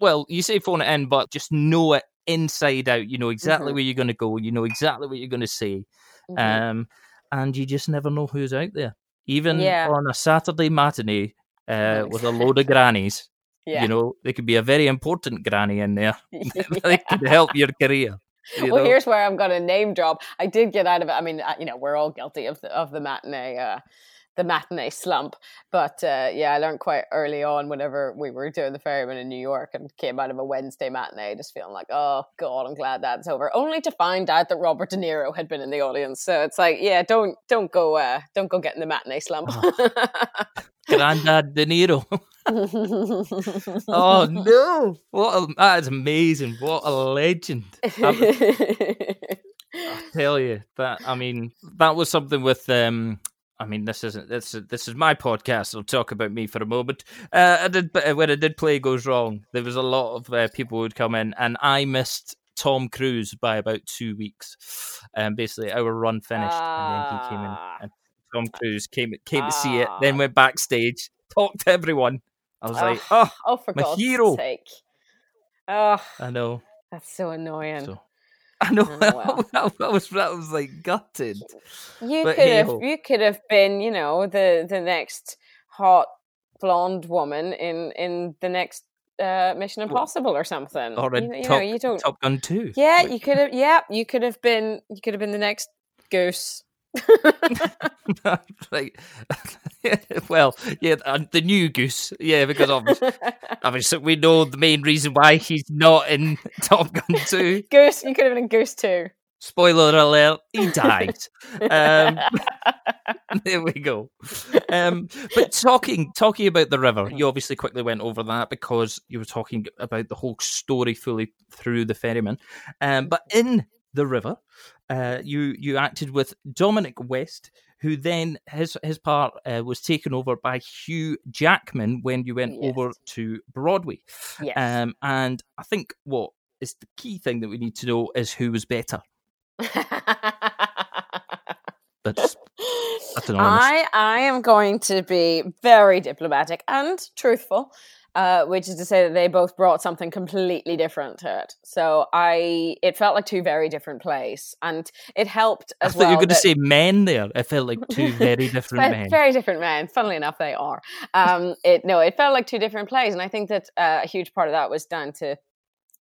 well, you say phone it in, but just know it inside out. You know exactly Mhm. where you're going to go. You know exactly what you're going to say. Mhm. Um, and you just never know who's out there. Even Yeah. on a Saturday matinee uh, with a load of grannies, yeah. you know, they could be a very important granny in there that could help your career. You well, know? here's where I'm going to name drop. I did get out of it. I mean, you know, we're all guilty of the of the matinee, uh, the matinee slump. But uh, yeah, I learned quite early on whenever we were doing the ferryman in New York and came out of a Wednesday matinee, just feeling like, oh god, I'm glad that's over. Only to find out that Robert De Niro had been in the audience. So it's like, yeah, don't don't go uh, don't go get in the matinee slump. Grandad De Niro. oh no! What a, that is amazing. What a legend. I tell you. But I mean, that was something with um I mean, this isn't this. is- This is my podcast. I'll talk about me for a moment. Uh, I did when I did play goes wrong. There was a lot of uh, people who would come in, and I missed Tom Cruise by about two weeks. Um, basically, our run finished, and then he came in, Ah. and Tom Cruise came came to see it. Then Ah. went backstage, talked to everyone. I was like, oh, oh, for my God's hero. sake! Oh, I know. that's so annoying. So I know. Oh, well. that was that was like gutted. You But could have you could have been, you know, the the next hot blonde woman in in the next uh, Mission Impossible or something. Or a you, know, you top, know, you don't. Top Gun two. yeah, you could have. Yeah, you could have been. You could have been the next Goose. like, well, yeah, uh, the new Goose, yeah, because obviously, obviously we know the main reason why he's not in Top Gun 2. Goose. You could have been in Goose too. Spoiler alert, he died. Um, there we go. Um, but talking talking about the river, you obviously quickly went over that because you were talking about the whole story fully through the ferryman. Um, but in the river, uh, you you acted with Dominic West, who then his his part uh, was taken over by Hugh Jackman when you went Yes. over to Broadway. yes. Um, and I think what is the key thing that we need to know is who was better. That's. I I am going to be very diplomatic and truthful, uh, which is to say that they both brought something completely different to it. So I it felt like two very different plays, and it helped as thought well. you were going to that- say men there. It felt like two very different men. Very different men. Funnily enough, they are. Um, it no, it felt like two different plays, and I think that uh, a huge part of that was down to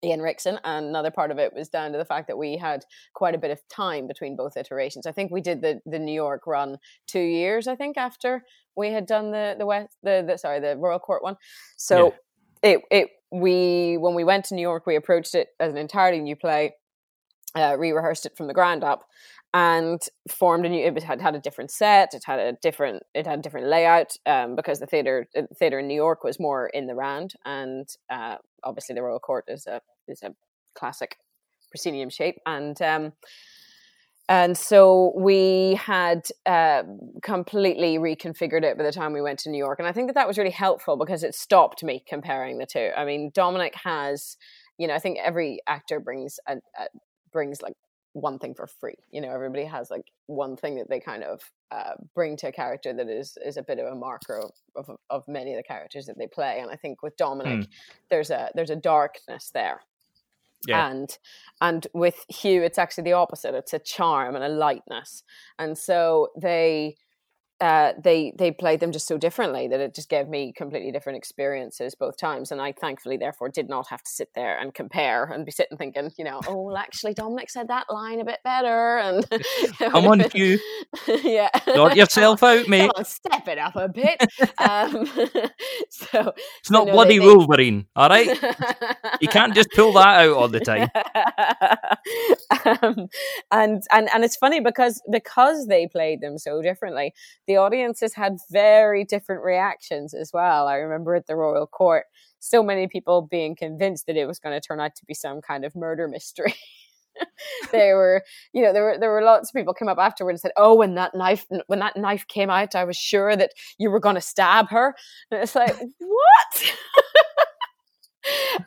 Ian Rickson, and another part of it was down to the fact that we had quite a bit of time between both iterations. I think we did the the New York run two years, I think, after we had done the the West the, the sorry the Royal Court one. So it it we when we went to New York, we approached it as an entirely new play, uh, re-rehearsed it from the ground up, and formed a new. It had had a different set. It had a different. It had a different layout um, because the theater the theater in New York was more in the round, and uh, obviously the Royal Court is a is a classic proscenium shape, and um, and so we had uh, completely reconfigured it by the time we went to New York, and I think that that was really helpful because it stopped me comparing the two. I mean, Dominic has, you know, I think every actor brings a, a brings like one thing for free. You know, everybody has like one thing that they kind of uh, bring to a character that is is a bit of a marker of, of of many of the characters that they play. And I think with Dominic, there's a there's a darkness there Yeah. and and with Hugh, it's actually the opposite. It's a charm and a lightness, and so they uh, they they played them just so differently that it just gave me completely different experiences both times. And I thankfully, therefore, did not have to sit there and compare and be sitting thinking, you know, oh, well, actually, Dominic said that line a bit better, and Come on, you, yeah, Sort yourself out, mate. on, step it up a bit. um, so It's not no, bloody they- they- Wolverine, all right? You can't just pull that out all the time. um, and and and it's funny because because they played them so differently, the audiences had very different reactions as well. I remember at the Royal Court, so many people being convinced that it was going to turn out to be some kind of murder mystery. they were, you know, there were there were lots of people came up afterward and said, "Oh, when that knife when that knife came out, I was sure that you were going to stab her." And it's like, what?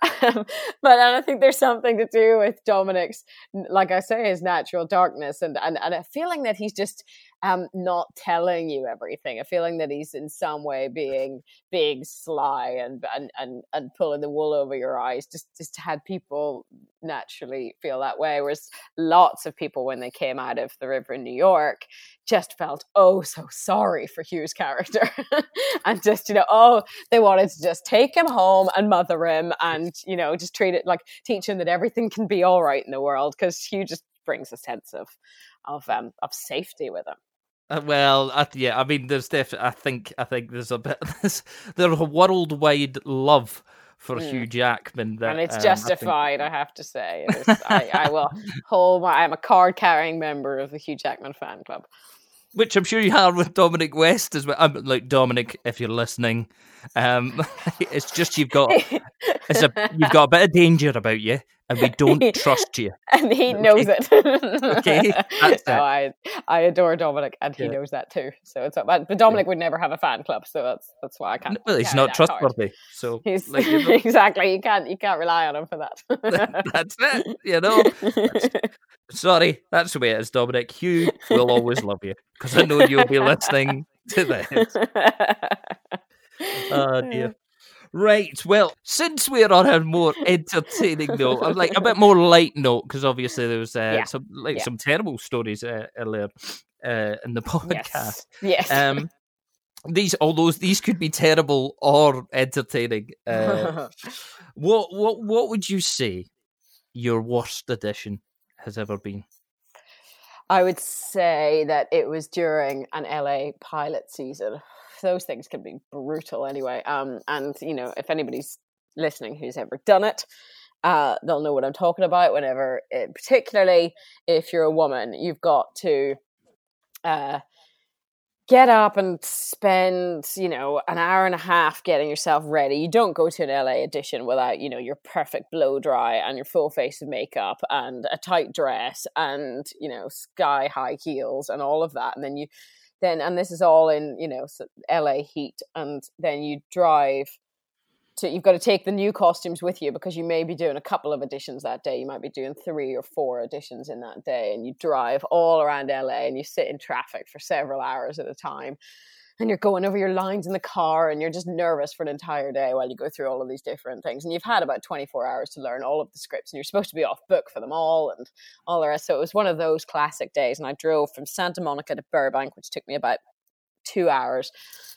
um, but I think there's something to do with Dominic's, like I say, his natural darkness and and, and a feeling that he's just um, not telling you everything, a feeling that he's in some way being being sly and and and, and pulling the wool over your eyes. Just just had people naturally feel that way. Whereas lots of people when they came out of the river in New York just felt oh so sorry for Hugh's character and just you know oh they wanted to just take him home and mother him and you know just treat it like teach him that everything can be all right in the world because Hugh just brings a sense of of um of safety with him. Uh, well, uh, yeah, I mean, there's definitely. I think, I think there's a bit. There's, there's a worldwide love for mm. Hugh Jackman, that, and it's um, justified. I, think... I, have to say, I, I, will hold my. I'm a card carrying member of the Hugh Jackman fan club which I'm sure you are with Dominic West as well. I'm um, like Dominic, if you're listening, um, it's just you've got it's a you've got a bit of danger about you, and we don't trust you. And he okay. knows it. okay, that's no, I I adore Dominic, and he yeah. knows that too. So it's but Dominic yeah. would never have a fan club, so that's that's why I can't. Well, he's not trustworthy, card. so he's like, you know. exactly you can't you can't rely on him for that. that's it, you know. Sorry, that's the way it is, Dominic. Hugh will always love you because I know you'll be listening to this. oh dear. Right. Well, since we're on a more entertaining note, like a bit more light note, because obviously there was uh, yeah. some like yeah. some terrible stories uh, earlier uh, in the podcast. Yes. yes. Um, these, although these could be terrible or entertaining, uh, what what what would you say your worst edition has ever been? I would say that it was during an LA pilot season. Those things can be brutal anyway. Um, and you know, if anybody's listening who's ever done it, uh, they'll know what I'm talking about. Whenever, it, eh, particularly if you're a woman, you've got to uh, get up and spend, you know, an hour and a half getting yourself ready. You don't go to an LA edition without, you know, your perfect blow dry and your full face of makeup and a tight dress and, you know, sky high heels and all of that. And then you then and this is all in, you know, LA heat and then you drive to you've got to take the new costumes with you because you may be doing a couple of editions that day. You might be doing three or four editions in that day, and you drive all around LA and you sit in traffic for several hours at a time. And you're going over your lines in the car, and you're just nervous for an entire day while you go through all of these different things. And you've had about 24 hours to learn all of the scripts, and you're supposed to be off book for them all and all the rest. So it was one of those classic days. And I drove from Santa Monica to Burbank, which took me about two hours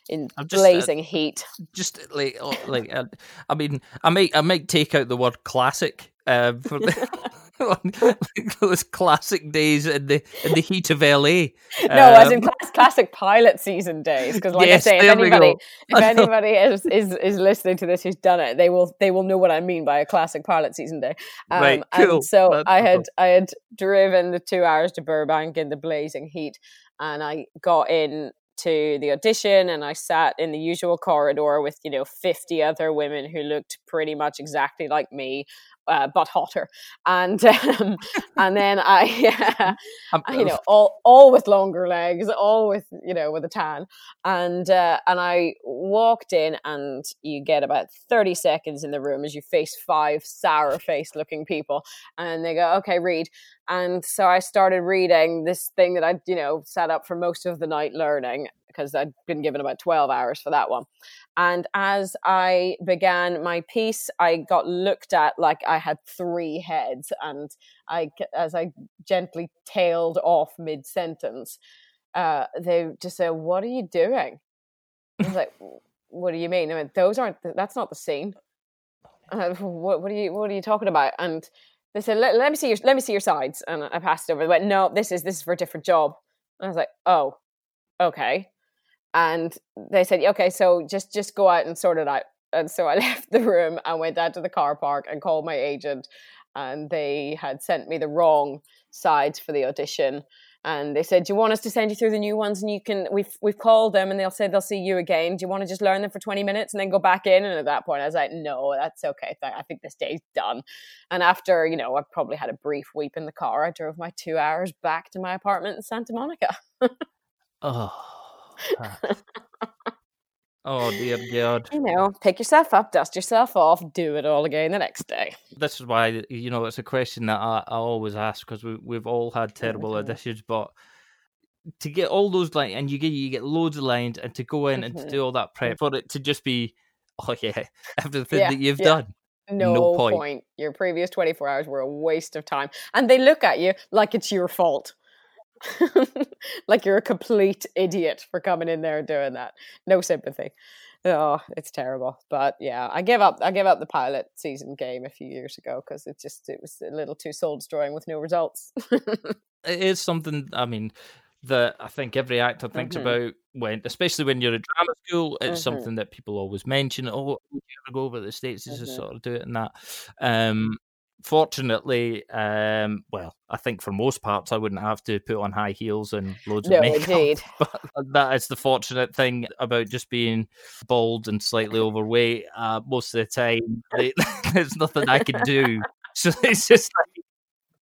in just, uh, blazing uh, heat. Just like, oh, like uh, I mean, I might, I might take out the word classic uh, for those classic days in the in the heat of LA. No, um, as in um, class, classic pilot season days. Because, like yes, I say, if anybody, if anybody is, is is listening to this who's done it, they will they will know what I mean by a classic pilot season day. Um, right, cool. And so That's I had cool. I had driven the two hours to Burbank in the blazing heat, and I got in to the audition and I sat in the usual corridor with, you know, 50 other women who looked pretty much exactly like me. Uh, but hotter, and um, and then I, uh, you know, all all with longer legs, all with you know with a tan, and uh, and I walked in, and you get about thirty seconds in the room as you face five sour faced looking people, and they go, okay, read, and so I started reading this thing that I, you know, sat up for most of the night learning because I'd been given about 12 hours for that one. And as I began my piece, I got looked at like I had three heads. And I, as I gently tailed off mid sentence, uh, they just said, What are you doing? I was like, What do you mean? I mean, those aren't, that's not the scene. what, what are you, what are you talking about? And they said, let, let, me see your let me see your sides. And I passed it over. They went, no, this is this is for a different job. And I was like, oh, okay. And they said, okay, so just just go out and sort it out. And so I left the room and went out to the car park and called my agent. And they had sent me the wrong sides for the audition and they said, "Do you want us to send you through the new ones? And you can we've we've called them, and they'll say they'll see you again. Do you want to just learn them for twenty minutes and then go back in?" And at that point, I was like, "No, that's okay. I think this day's done." And after you know, I probably had a brief weep in the car. I drove my two hours back to my apartment in Santa Monica. oh. Oh dear God! You know, pick yourself up, dust yourself off, do it all again the next day. This is why you know it's a question that I, I always ask because we we've all had terrible mm-hmm. auditions, but to get all those lines, and you get you get loads of lines, and to go in mm-hmm. and to mm-hmm. do all that prep for it to just be, oh yeah, everything yeah, that you've yeah. done. No, no point. point. Your previous 24 hours were a waste of time. And they look at you like it's your fault. like you're a complete idiot for coming in there and doing that. No sympathy. Oh, it's terrible. But yeah, I gave up. I gave up the pilot season game a few years ago because it just it was a little too soul destroying with no results. it is something. I mean, that I think every actor thinks mm-hmm. about when, especially when you're at drama school. It's mm-hmm. something that people always mention. Oh, would you ever go over to the states mm-hmm. to sort of do it and that? Um, fortunately, um, well, I think for most parts, I wouldn't have to put on high heels and loads no, of makeup. Indeed. But that is the fortunate thing about just being bald and slightly overweight. Uh, most of the time, there's nothing I can do. So it's just like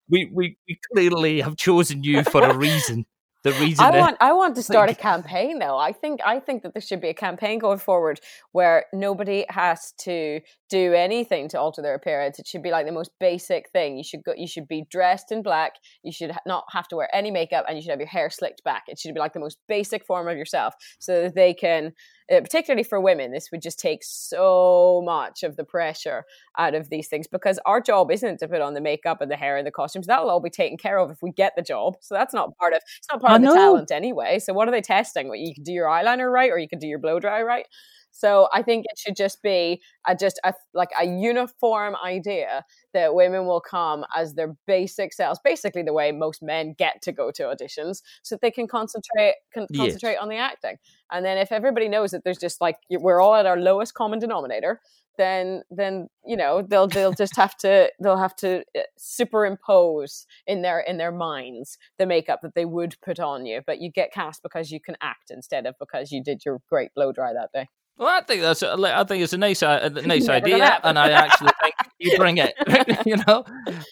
we, we, we clearly have chosen you for a reason the reason I want I want to start like, a campaign though. I think I think that there should be a campaign going forward where nobody has to do anything to alter their appearance. It should be like the most basic thing. You should go you should be dressed in black. You should not have to wear any makeup and you should have your hair slicked back. It should be like the most basic form of yourself so that they can uh, particularly for women, this would just take so much of the pressure out of these things because our job isn't to put on the makeup and the hair and the costumes. That'll all be taken care of if we get the job. So that's not part of it's not part I of the talent anyway. So what are they testing? What you can do your eyeliner right or you can do your blow dry right? So I think it should just be a, just a, like a uniform idea that women will come as their basic selves, basically the way most men get to go to auditions, so that they can concentrate can concentrate yes. on the acting. And then if everybody knows that there's just like we're all at our lowest common denominator, then then you know they'll they'll just have to they'll have to uh, superimpose in their in their minds the makeup that they would put on you but you get cast because you can act instead of because you did your great blow dry that day well, I think that's a, I think it's a nice uh, a nice idea, and I actually think you bring it. you know,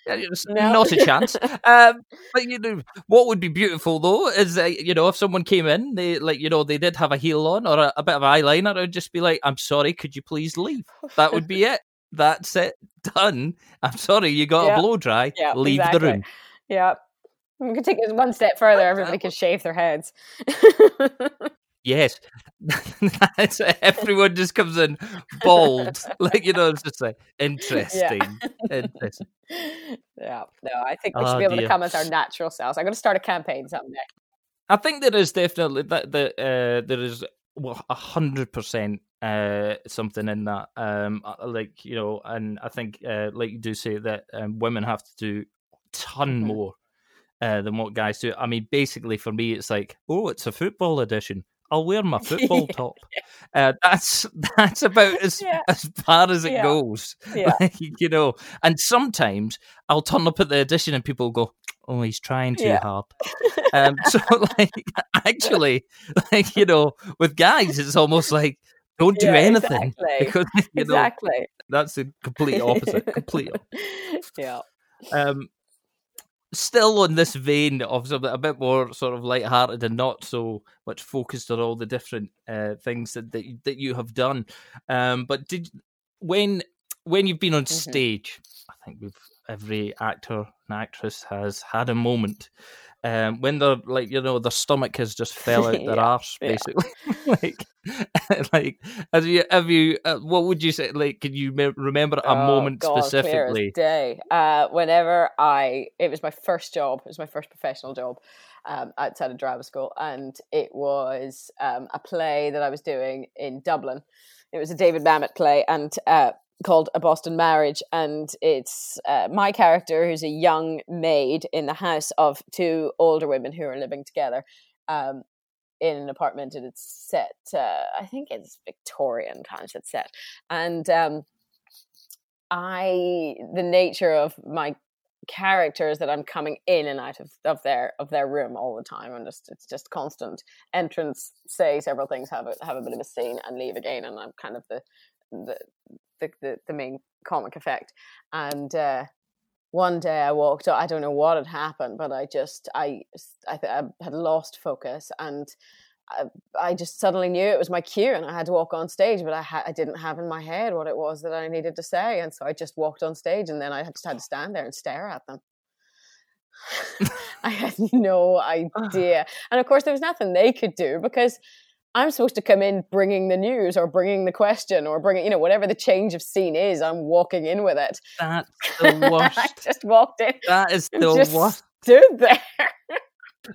no. not a chance. Um, but you know, what would be beautiful though is that you know if someone came in, they like you know they did have a heel on or a, a bit of eyeliner, I would just be like, "I'm sorry, could you please leave?" That would be it. That's it. Done. I'm sorry, you got yep. a blow dry. Yep, leave exactly. the room. Yeah. We could take it one step further. Everybody could shave their heads. Yes, everyone just comes in bold, like you know, it's just like interesting, yeah. interesting. Yeah, no, I think we should oh, be able dear. to come as our natural selves. I'm going to start a campaign someday. I think there is definitely that that uh, there is a hundred percent uh, something in that. Um, uh, like you know, and I think uh, like you do say that um, women have to do a ton mm-hmm. more uh, than what guys do. I mean, basically for me, it's like, oh, it's a football edition. I'll wear my football top. Uh, that's that's about as yeah. as far as it yeah. goes. Yeah. Like, you know, and sometimes I'll turn up at the audition and people go, "Oh, he's trying too hard." um, so, like, actually, like you know, with guys, it's almost like don't do anything exactly. because you know, exactly that's the complete opposite. complete. Yeah. Um, still on this vein of something a bit more sort of light-hearted and not so much focused on all the different uh, things that, that that you have done. Um, but did when when you've been on mm-hmm. stage, I think we've every actor and actress has had a moment um, when they're like you know their stomach has just fell out their yeah, arse basically. Like like have you have you uh, what would you say like can you me- remember a oh, moment God, specifically? day. Uh whenever i it was my first job it was my first professional job um, outside of drama school and it was um, a play that i was doing in dublin. It was a david mamet play and uh, called A Boston Marriage, and it's uh, my character who's a young maid in the house of two older women who are living together um, in an apartment, and it's set. Uh, I think it's Victorian kind of set, and um, I the nature of my characters that I'm coming in and out of, of their of their room all the time, and just it's just constant entrance, say several things, have a have a bit of a scene, and leave again, and I'm kind of the the the, the, the main comic effect. And uh, one day I walked I don't know what had happened, but I just, I, I, I had lost focus and I, I, just suddenly knew it was my cue and I had to walk on stage, but I, ha- I didn't have in my head what it was that I needed to say. And so I just walked on stage and then I just had to stand there and stare at them. I had no idea. And of course, there was nothing they could do because I'm supposed to come in bringing the news or bringing the question or bringing, you know, whatever the change of scene is. I'm walking in with it. That's the worst. I just walked in. That is the just worst. Stood there.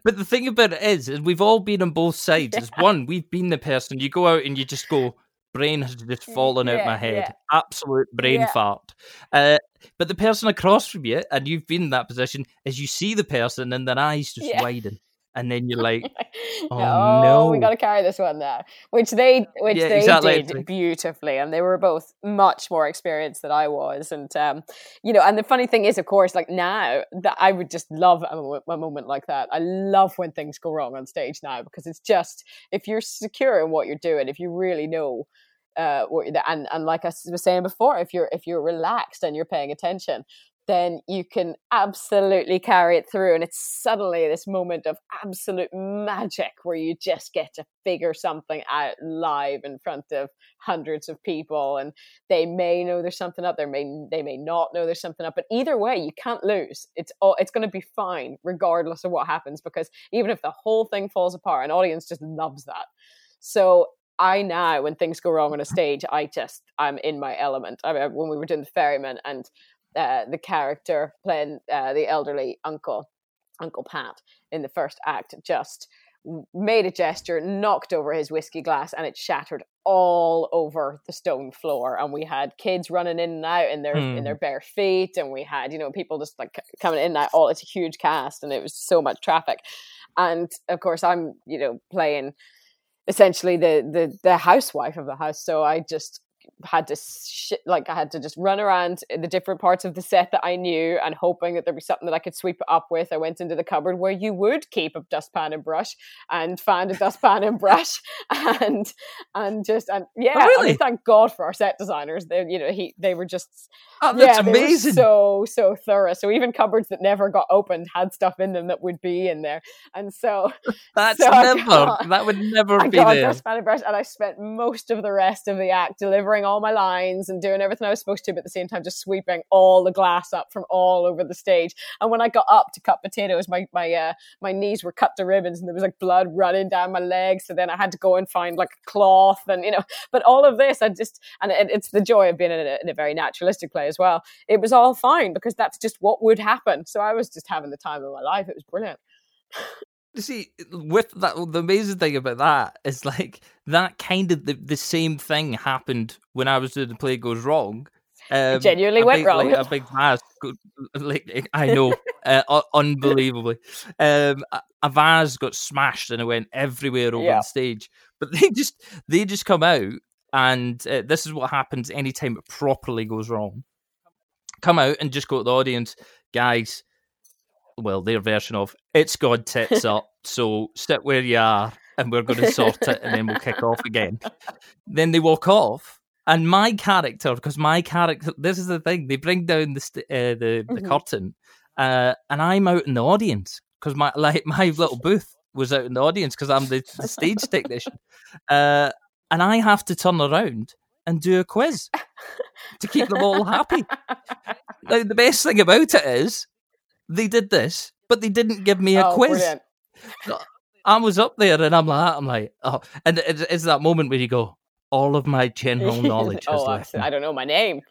But the thing about it is, is we've all been on both sides. Is one, we've been the person you go out and you just go, brain has just fallen out Yeah, my head, yeah. absolute brain Yeah. fart. Uh, but the person across from you, and you've been in that position, is you see the person and their eyes just Yeah. widen, and then you're like, Oh, oh, we got to carry this one now, which they which Yeah, they exactly. Did beautifully, and they were both much more experienced than I was, and um, you know, and the funny thing is, of course, like now that I would just love a, a moment like that. I love when things go wrong on stage now because it's just if you're secure in what you're doing, if you really know. Uh, what, you're- and and like I was saying before, if you're if you're relaxed and you're paying attention, then you can absolutely carry it through. And it's suddenly this moment of absolute magic where you just get to figure something out live in front of hundreds of people. And they may know there's something up, there may they may not know there's something up. But either way, you can't lose. It's all it's gonna be fine regardless of what happens, because even if the whole thing falls apart, an audience just loves that. So I now, when things go wrong on a stage, I just I'm in my element. I mean, when we were doing the ferryman and uh, the character playing uh, the elderly uncle, Uncle Pat, in the first act, just made a gesture, knocked over his whiskey glass, and it shattered all over the stone floor. And we had kids running in and out in their in Hmm. their bare feet, and we had you know people just like coming in and out. All it's a huge cast, and it was so much traffic. And of course, I'm you know playing essentially the the the housewife of the house. So I just had to sh- like I had to just run around in the different parts of the set that I knew and hoping that there'd be something that I could sweep it up with. I went into the cupboard where you would keep a dustpan and brush and found a dustpan and brush and and just and yeah, I really? mean, thank God for our set designers. They you know he they were just oh, that's yeah, amazing. so so thorough. So even cupboards that never got opened had stuff in them that would be in there. And so That's so never, got- that would never I be got there. this Spanish brush and I spent most of the rest of the act delivering all my lines and doing everything I was supposed to, but at the same time just sweeping all the glass up from all over the stage. And when I got up to cut potatoes, my my uh, my knees were cut to ribbons and there was like blood running down my legs. So then I had to go and find like a cloth and you know. But all of this, I just and it, it's the joy of being in a, in a very naturalistic play as well. It was all fine because that's just what would happen. So I was just having the time of my life. It was brilliant. You see, with that, the amazing thing about that is like that kind of the, the same thing happened when I was doing the play goes wrong. Um, genuinely a went big, wrong. Like, a big vase, like I know, uh, un- unbelievably. Um, a, a vase got smashed and it went everywhere over Yeah. the stage. But they just they just come out, and uh, this is what happens anytime it properly goes wrong. Come out and just go to the audience, guys. Well, their version of it's gone tits up, so sit where you are, and we're going to sort it, and then we'll kick off again. Then they walk off, and my character, because my character, this is the thing, they bring down the st- uh, the the Mhm. curtain, uh, and I'm out in the audience because my like my little booth was out in the audience because I'm the, the stage technician, uh, and I have to turn around and do a quiz to keep them all happy. Now, the best thing about it is they did this, but they didn't give me a Oh, quiz. I was up there and I'm like, I'm like, oh, and it's, it's that moment where you go, all of my general knowledge oh, I. I don't know my name.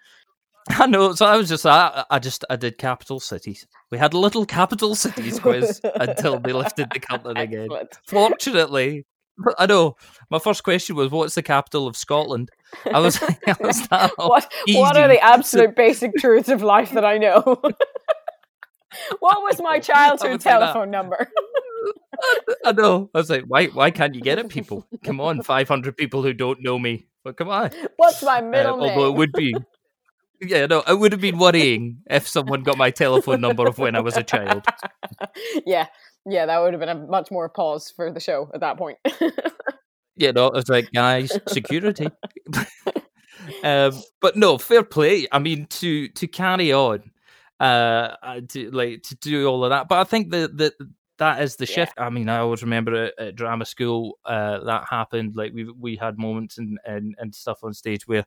I know. So I was just, I, I just, I did capital cities. We had a little capital cities quiz until they lifted the curtain again. Fortunately, I know. My first question was, "What's the capital of Scotland?" I was, I was that What, what are the absolute basic truths of life that I know? What was my childhood would say that. telephone number? I know. I was like, why? Why can't you get it, people? Come on, five hundred people who don't know me. But come on. What's my Uh, name? although it would be, yeah, no, it would have been worrying if someone got my telephone number of when I was a child. yeah, yeah, that would have been a much more pause for the show at that point. You know, I was like, guys, security. um, but no, fair play. I mean, to to carry on, uh, uh, to like to do all of that. But I think that that that is the Yeah. shift. I mean, I always remember at, at drama school uh, that happened. Like we we had moments and, and and stuff on stage where,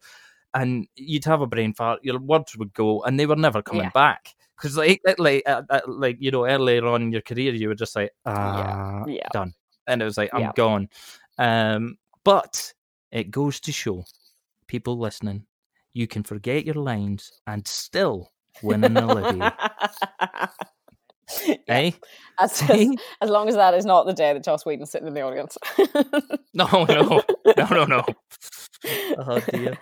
and you'd have a brain fart. Your words would go, and they were never coming Yeah. back. because like like uh, uh, like you know earlier on in your career you were just like ah yeah, yeah. done and it was like i'm gone um but it goes to show people listening you can forget your lines and still Olivier Yeah, eh? As, as, as long as that is not the day that Joss Whedon's sitting in the audience. no no. No no no. Oh dear.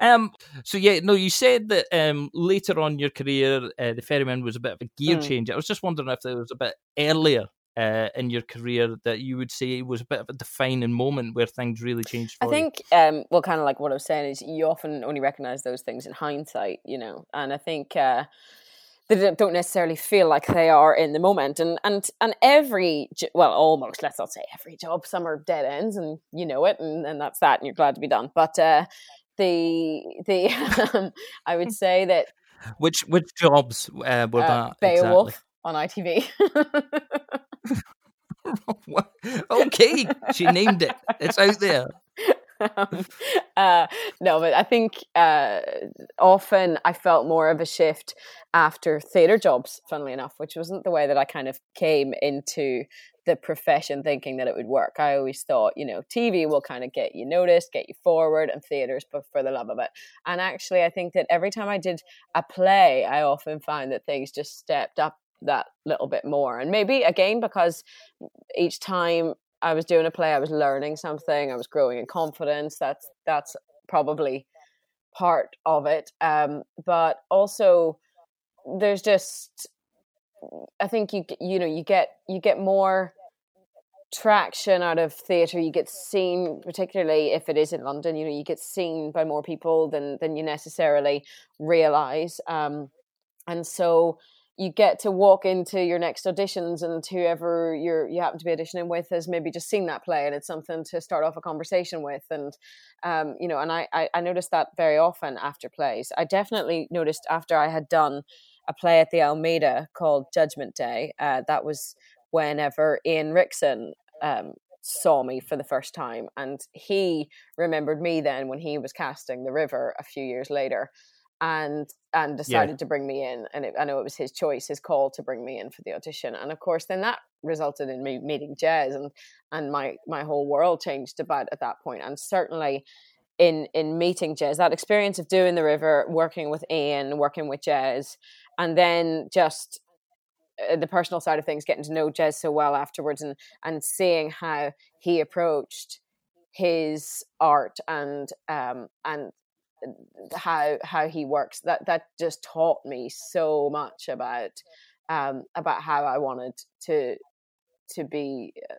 Um so yeah no you said that um later on in your career uh, the ferryman was a bit of a gear Mm. change i was just wondering if there was a bit earlier uh, in your career that you would say was a bit of a defining moment where things really changed for I think, um, well, kind of like what I was saying is you often only recognize those things in hindsight, you know, and I think uh, they don't- necessarily feel like they are in the moment, and and and every well, almost let's not say every job, some are dead ends, and you know it, and, and that's that, and you're glad to be done. But uh, the the um, I would say that which which jobs uh, were uh, that Beowulf on ITV. Okay she named it it's out there um, uh, no, but I think uh, often I felt more of a shift after theatre jobs, funnily enough, which wasn't the way that I kind of came into the profession thinking that it would work. I always thought, you know, TV will kind of get you noticed, get you forward, and theatres, but for the love of it. And actually, I think that every time I did a play, I often found that things just stepped up that little bit more. And maybe again, because each time I was doing a play, I was learning something, I was growing in confidence. That's that's probably part of it. Um, but also, there's just, I think you you know you get you get more traction out of theatre. You get seen, particularly if it is in London. You know, you get seen by more people than than you necessarily realize. Um, and so you get to walk into your next auditions and whoever you're you happen to be auditioning with has maybe just seen that play and it's something to start off a conversation with. And um, you know and I, I i noticed that very often after plays. I definitely noticed after i had done a play at the almeida called judgment day uh, that was whenever ian rickson um, saw me for the first time. And he remembered me then when he was casting the river a few years later and and decided to bring me in and it, i know it was his choice his call to bring me in for the audition and of course then that resulted in me meeting jez and and my my whole world changed about at that point and certainly in in meeting jez that experience of doing the river working with ian working with jez and then just uh, the personal side of things getting to know jez so well afterwards and and seeing how he approached his art and um and how how he works that that just taught me so much about um about how I wanted to to be uh,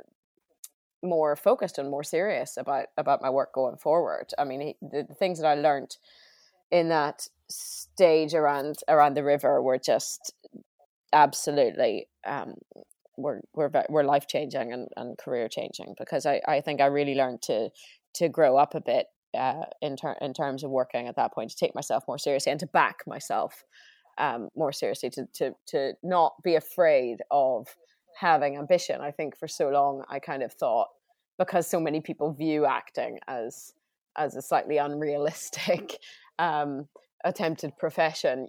more focused and more serious about about my work going forward. I mean he, the, things that i learned in that stage around around the river were just absolutely um were were were life changing and, and career changing because I, I think I really learned to to grow up a bit uh, in ter- in terms of working at that point to take myself more seriously and to back myself um, more seriously to to to not be afraid of having ambition. I think for so long I kind of thought because so many people view acting as as a slightly unrealistic um, attempted profession,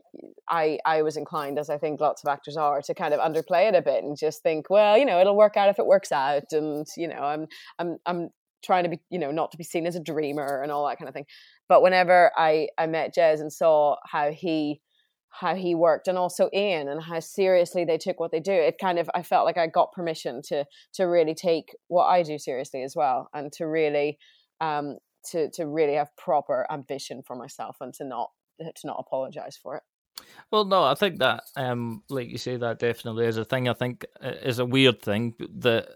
I I was inclined, as I think lots of actors are, to kind of underplay it a bit and just think, well, you know, it'll work out if it works out, and you know, I'm I'm I'm trying to be, you know, not to be seen as a dreamer and all that kind of thing. But whenever I I met Jez and saw how he how he worked and also Ian and how seriously they took what they do, it kind of I felt like I got permission to to really take what I do seriously as well and to really um to to really have proper ambition for myself and to not to not apologize for it. Well, no, I think that, um, like you say, that definitely is a thing. I think is a weird thing that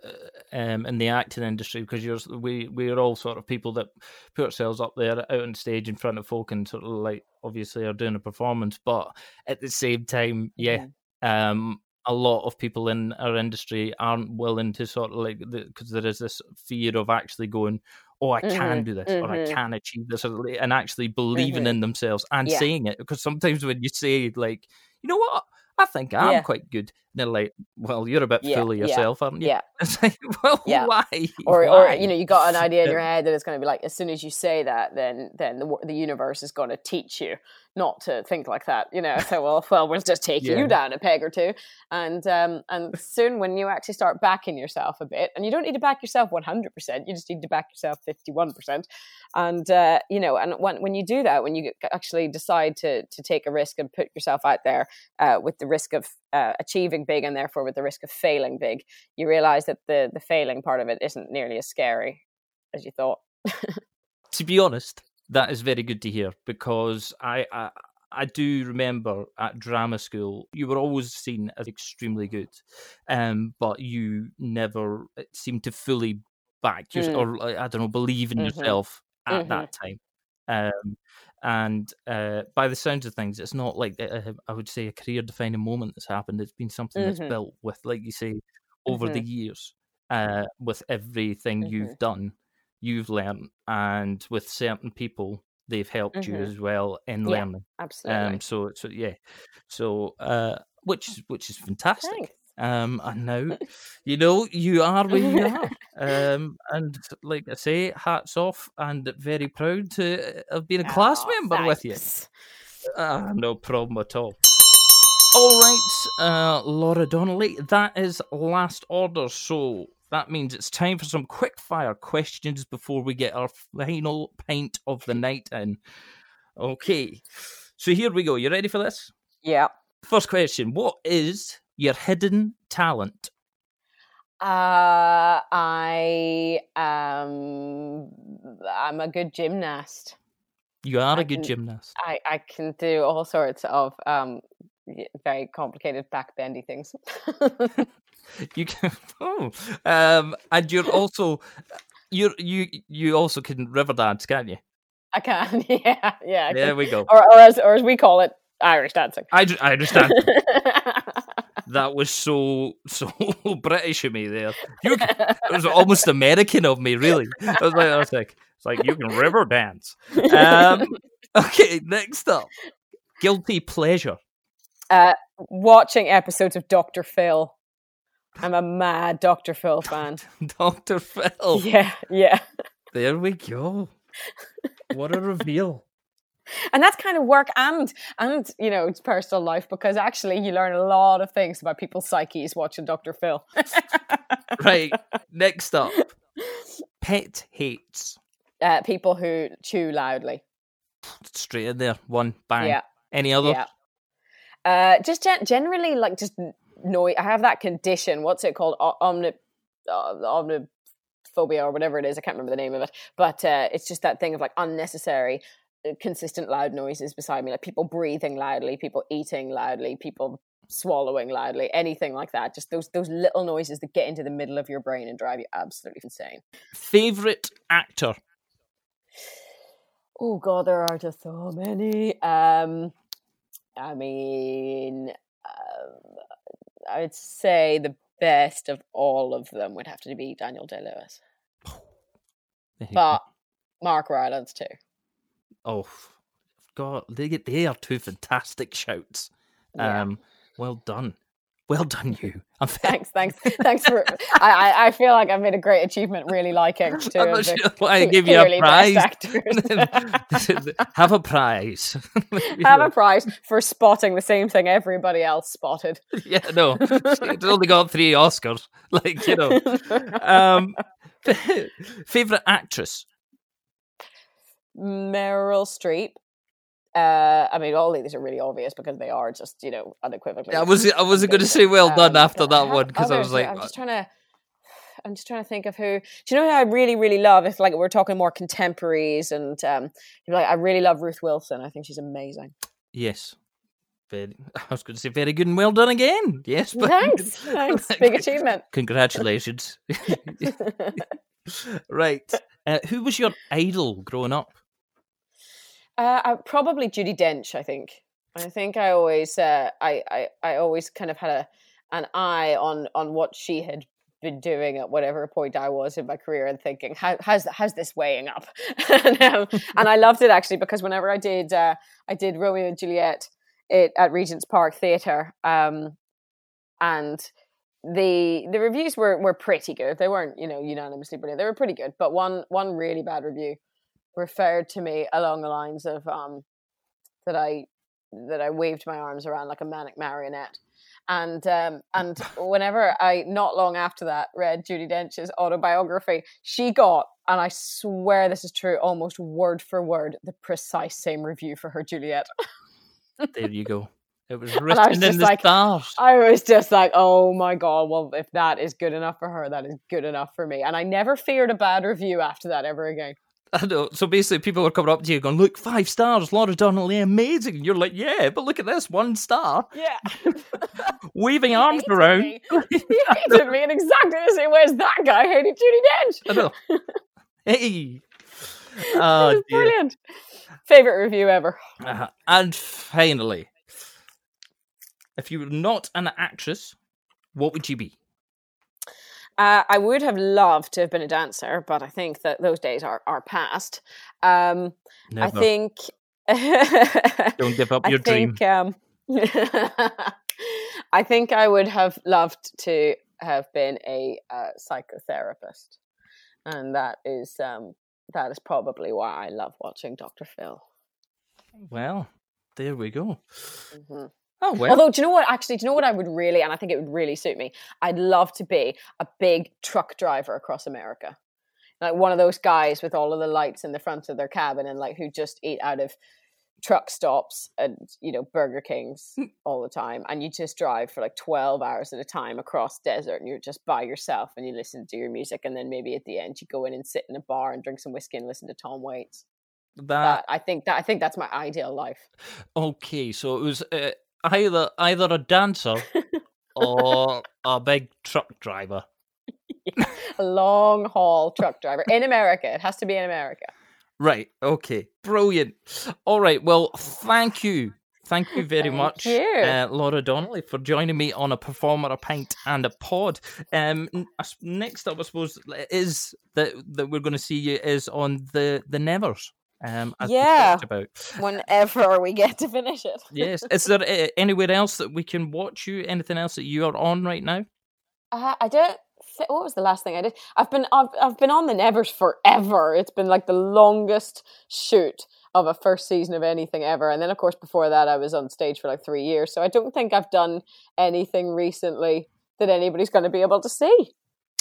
um, in the acting industry because you're we we are all sort of people that put ourselves up there out on stage in front of folk and sort of like obviously are doing a performance, but at the same time, yeah, um, a lot of people in our industry aren't willing to sort of like because there is this fear of actually going oh i can Mhm, do this or i can achieve this and actually believing Mhm. in themselves and Yeah. saying it because sometimes when you say like you know what i think i'm Yeah. quite good they're like, "Well, you're a bit Yeah, full of yeah, yourself, aren't you?" Yeah. It's like, well, Yeah. why? Or, Why? or you know, you got an idea in your head that it's going to be like, as soon as you say that, then then the the universe is going to teach you not to think like that. You know, so well, well, we'll just take Yeah. you down a peg or two, and um, and soon when you actually start backing yourself a bit, and you don't need to back yourself one hundred percent, you just need to back yourself fifty one percent, and uh, you know, and when when you do that, when you actually decide to to take a risk and put yourself out there uh, with the risk of uh, achieving big and therefore with the risk of failing big, you realize that the the failing part of it isn't nearly as scary as you thought. to be honest, that is very good to hear because I, I I do remember at drama school you were always seen as extremely good, um, but you never seemed to fully back your Mm. or I don't know believe in Mhm. yourself at Mhm. that time. Um, and uh, by the sounds of things, it's not like uh, I would say a career defining moment that's happened. It's been something that's Mhm. built with, like you say, over the years, uh, with everything Mhm. you've done you've learned and with certain people they've helped you Mhm. as well in Yeah, learning Absolutely. um so so yeah so uh which which is fantastic Thanks. Um and now you know you are where you are um and like i say hats off and very proud to have been a class Aw, member with you thanks. Ah, no problem at all. All right, uh, Laura Donnelly, that is last order. So that means it's time for some quick fire questions before we get our final pint of the night in. Okay, so here we go. You ready for this? Yeah. First question What is your hidden talent? Uh, I um, I'm a good gymnast. You are I a good can- gymnast. I I can do all sorts of um very complicated back bendy things. You can. Oh, um, and you're also. You you you also can river dance, can't you? I can. Yeah. Yeah. I There can. we go. Or or as or as we call it, Irish dancing. I, I understand. That was so so British of me there. You, it was almost American of me, really. I was like, I was like, it's like you can river dance. Um, okay, next up, guilty pleasure. Uh, Watching episodes of Doctor Phil. I'm a mad Doctor Phil fan. Doctor Phil. Yeah, yeah. There we go. What a reveal. And that's kind of work and and you know it's personal life because actually you learn a lot of things about people's psyches watching Dr. Phil. Right, next up, pet hates. uh, people who chew loudly. Straight in there, one bang. Yeah, Any other? yeah. Uh, just gen- generally like just noise. I have that condition. What's it called? O- Omni, uh, omniphobia or whatever it is. I can't remember the name of it. But uh, it's just that thing of like unnecessary, consistent loud noises beside me. Like people breathing loudly, people eating loudly, people swallowing loudly, anything like that. Just those those little noises that get into the middle of your brain and drive you absolutely insane. Favorite actor. Oh god, there are just so many. Um, I mean, um, I would say the best of all of them would have to be Daniel Day Lewis, There you go. but Mark Rylance too. Oh, God, they get they are two fantastic shouts. Yeah. Um, well done, well done, you. I'm Thanks, thanks, thanks for. I, I, I feel like I've made a great achievement, really liking two I'm not sure why I give you a prize. Have a prize. Have a prize for spotting the same thing everybody else spotted. yeah, no, it's only got three Oscars. Like you know, um, favorite actress. Meryl Streep. Uh, I mean, all these are really obvious because they are just, you know, unequivocally. I was I wasn't going to say well done Um, after that one because I was like, I'm just trying to. I'm just trying to think of who. Do you know who I really, really love? If like we're talking more contemporaries, and um, like I really love Ruth Wilson. I think she's amazing. yes. Very, I was going to say very good and well done again. Yes, but Thanks, thanks, big achievement. Congratulations. right. Uh, who was your idol growing up? Uh, I, probably Judi Dench. I think. I think I always, uh, I, I, I always kind of had a an eye on on what she had been doing at whatever point I was in my career, and thinking, how, how's how's this weighing up? and, um, and I loved it actually because whenever I did, uh, I did Romeo and Juliet it, at Regent's Park Theatre. Um, and the the reviews were were pretty good. They weren't you know unanimously brilliant. They were pretty good, but one one really bad review referred to me along the lines of um, that I that I waved my arms around like a manic marionette. And um, and whenever I not long after that read Judi Dench's autobiography, she got and I swear this is true, almost word for word, the precise same review for her Juliet. there you go. It was written was in the like, stars. I was just like, oh my god, well, if that is good enough for her, that is good enough for me. And I never feared a bad review after that ever again. I know. So basically, people were coming up to you going, "Look, five stars, Laura Donnelly, amazing." And you're like, "Yeah, but look at this, one star." Yeah, waving arms around. Me. he hated me in exactly the same way as that guy hated Judi Dench. I know. hey, oh, brilliant. Favorite review ever. Uh, and finally, if you were not an actress, what would you be? Uh, I would have loved to have been a dancer, but I think that those days are are past. Um, I think. Don't give up your I think, dream. Um, I think I would have loved to have been a uh, psychotherapist, and that is um, that is probably why I love watching Doctor Phil. Well, there we go. Mm-hmm. Oh well. Although, do you know what? Actually, do you know what I would really, and I think it would really suit me. I'd love to be a big truck driver across America, like one of those guys with all of the lights in the front of their cabin, and like who just eat out of truck stops and you know Burger Kings hmm. all the time, and you just drive for like twelve hours at a time across desert, and you're just by yourself, and you listen to your music, and then maybe at the end you go in and sit in a bar and drink some whiskey and listen to Tom Waits. That, that I think that I think that's my ideal life. Okay, so it was uh, either either a dancer or a big truck driver. A long haul truck driver in America. It has to be in America. Right. Okay. Brilliant. All right. Well, thank you. Thank you very thank much, you. Uh, Laura Donnelly, for joining me on a performer, a pint, and a pod. Um, next up, I suppose, is that that we're going to see you is on the the Nevers. Um, yeah, about. whenever we get to finish it. yes. Is there uh, anywhere else that we can watch you? Anything else that you are on right now? Uh, I don't. Th- what was the last thing I did? I've been I've, I've been on the Nevers forever. It's been like the longest shoot of a first season of anything ever. And then, of course, before that, I was on stage for like three years. So I don't think I've done anything recently that anybody's going to be able to see.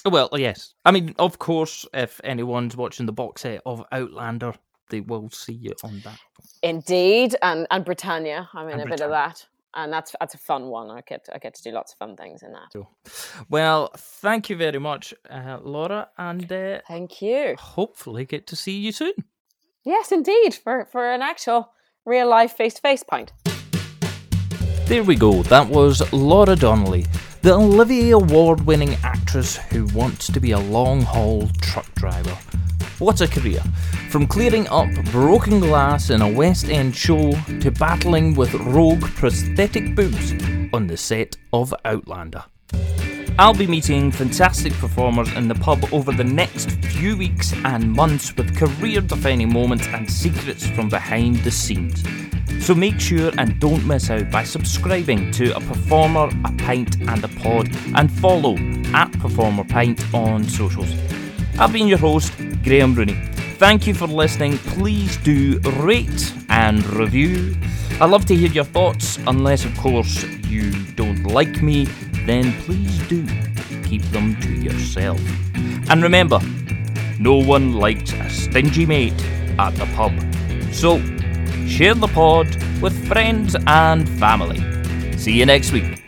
Well, yes. I mean, of course, if anyone's watching the box set of Outlander, they will see you on that. Indeed, and and Britannia. I'm in and a Britannia. bit of that, and that's that's a fun one. I get I get to do lots of fun things in that. Cool. Well, thank you very much, uh, Laura, and uh, thank you. Hopefully, get to see you soon. Yes, indeed, for for an actual real life face to face point. There we go. That was Laura Donnelly, the Olivier Award winning actress who wants to be a long haul truck driver. What a career! From clearing up broken glass in a West End show to battling with rogue prosthetic boobs on the set of Outlander. I'll be meeting fantastic performers in the pub over the next few weeks and months with career defining moments and secrets from behind the scenes. So make sure and don't miss out by subscribing to A Performer, A Pint and a Pod and follow at Performer Pint on socials. I've been your host, Graham Rooney. Thank you for listening. Please do rate and review. I love to hear your thoughts, unless, of course, you don't like me, then please do keep them to yourself. And remember, no one likes a stingy mate at the pub. So, share the pod with friends and family. See you next week.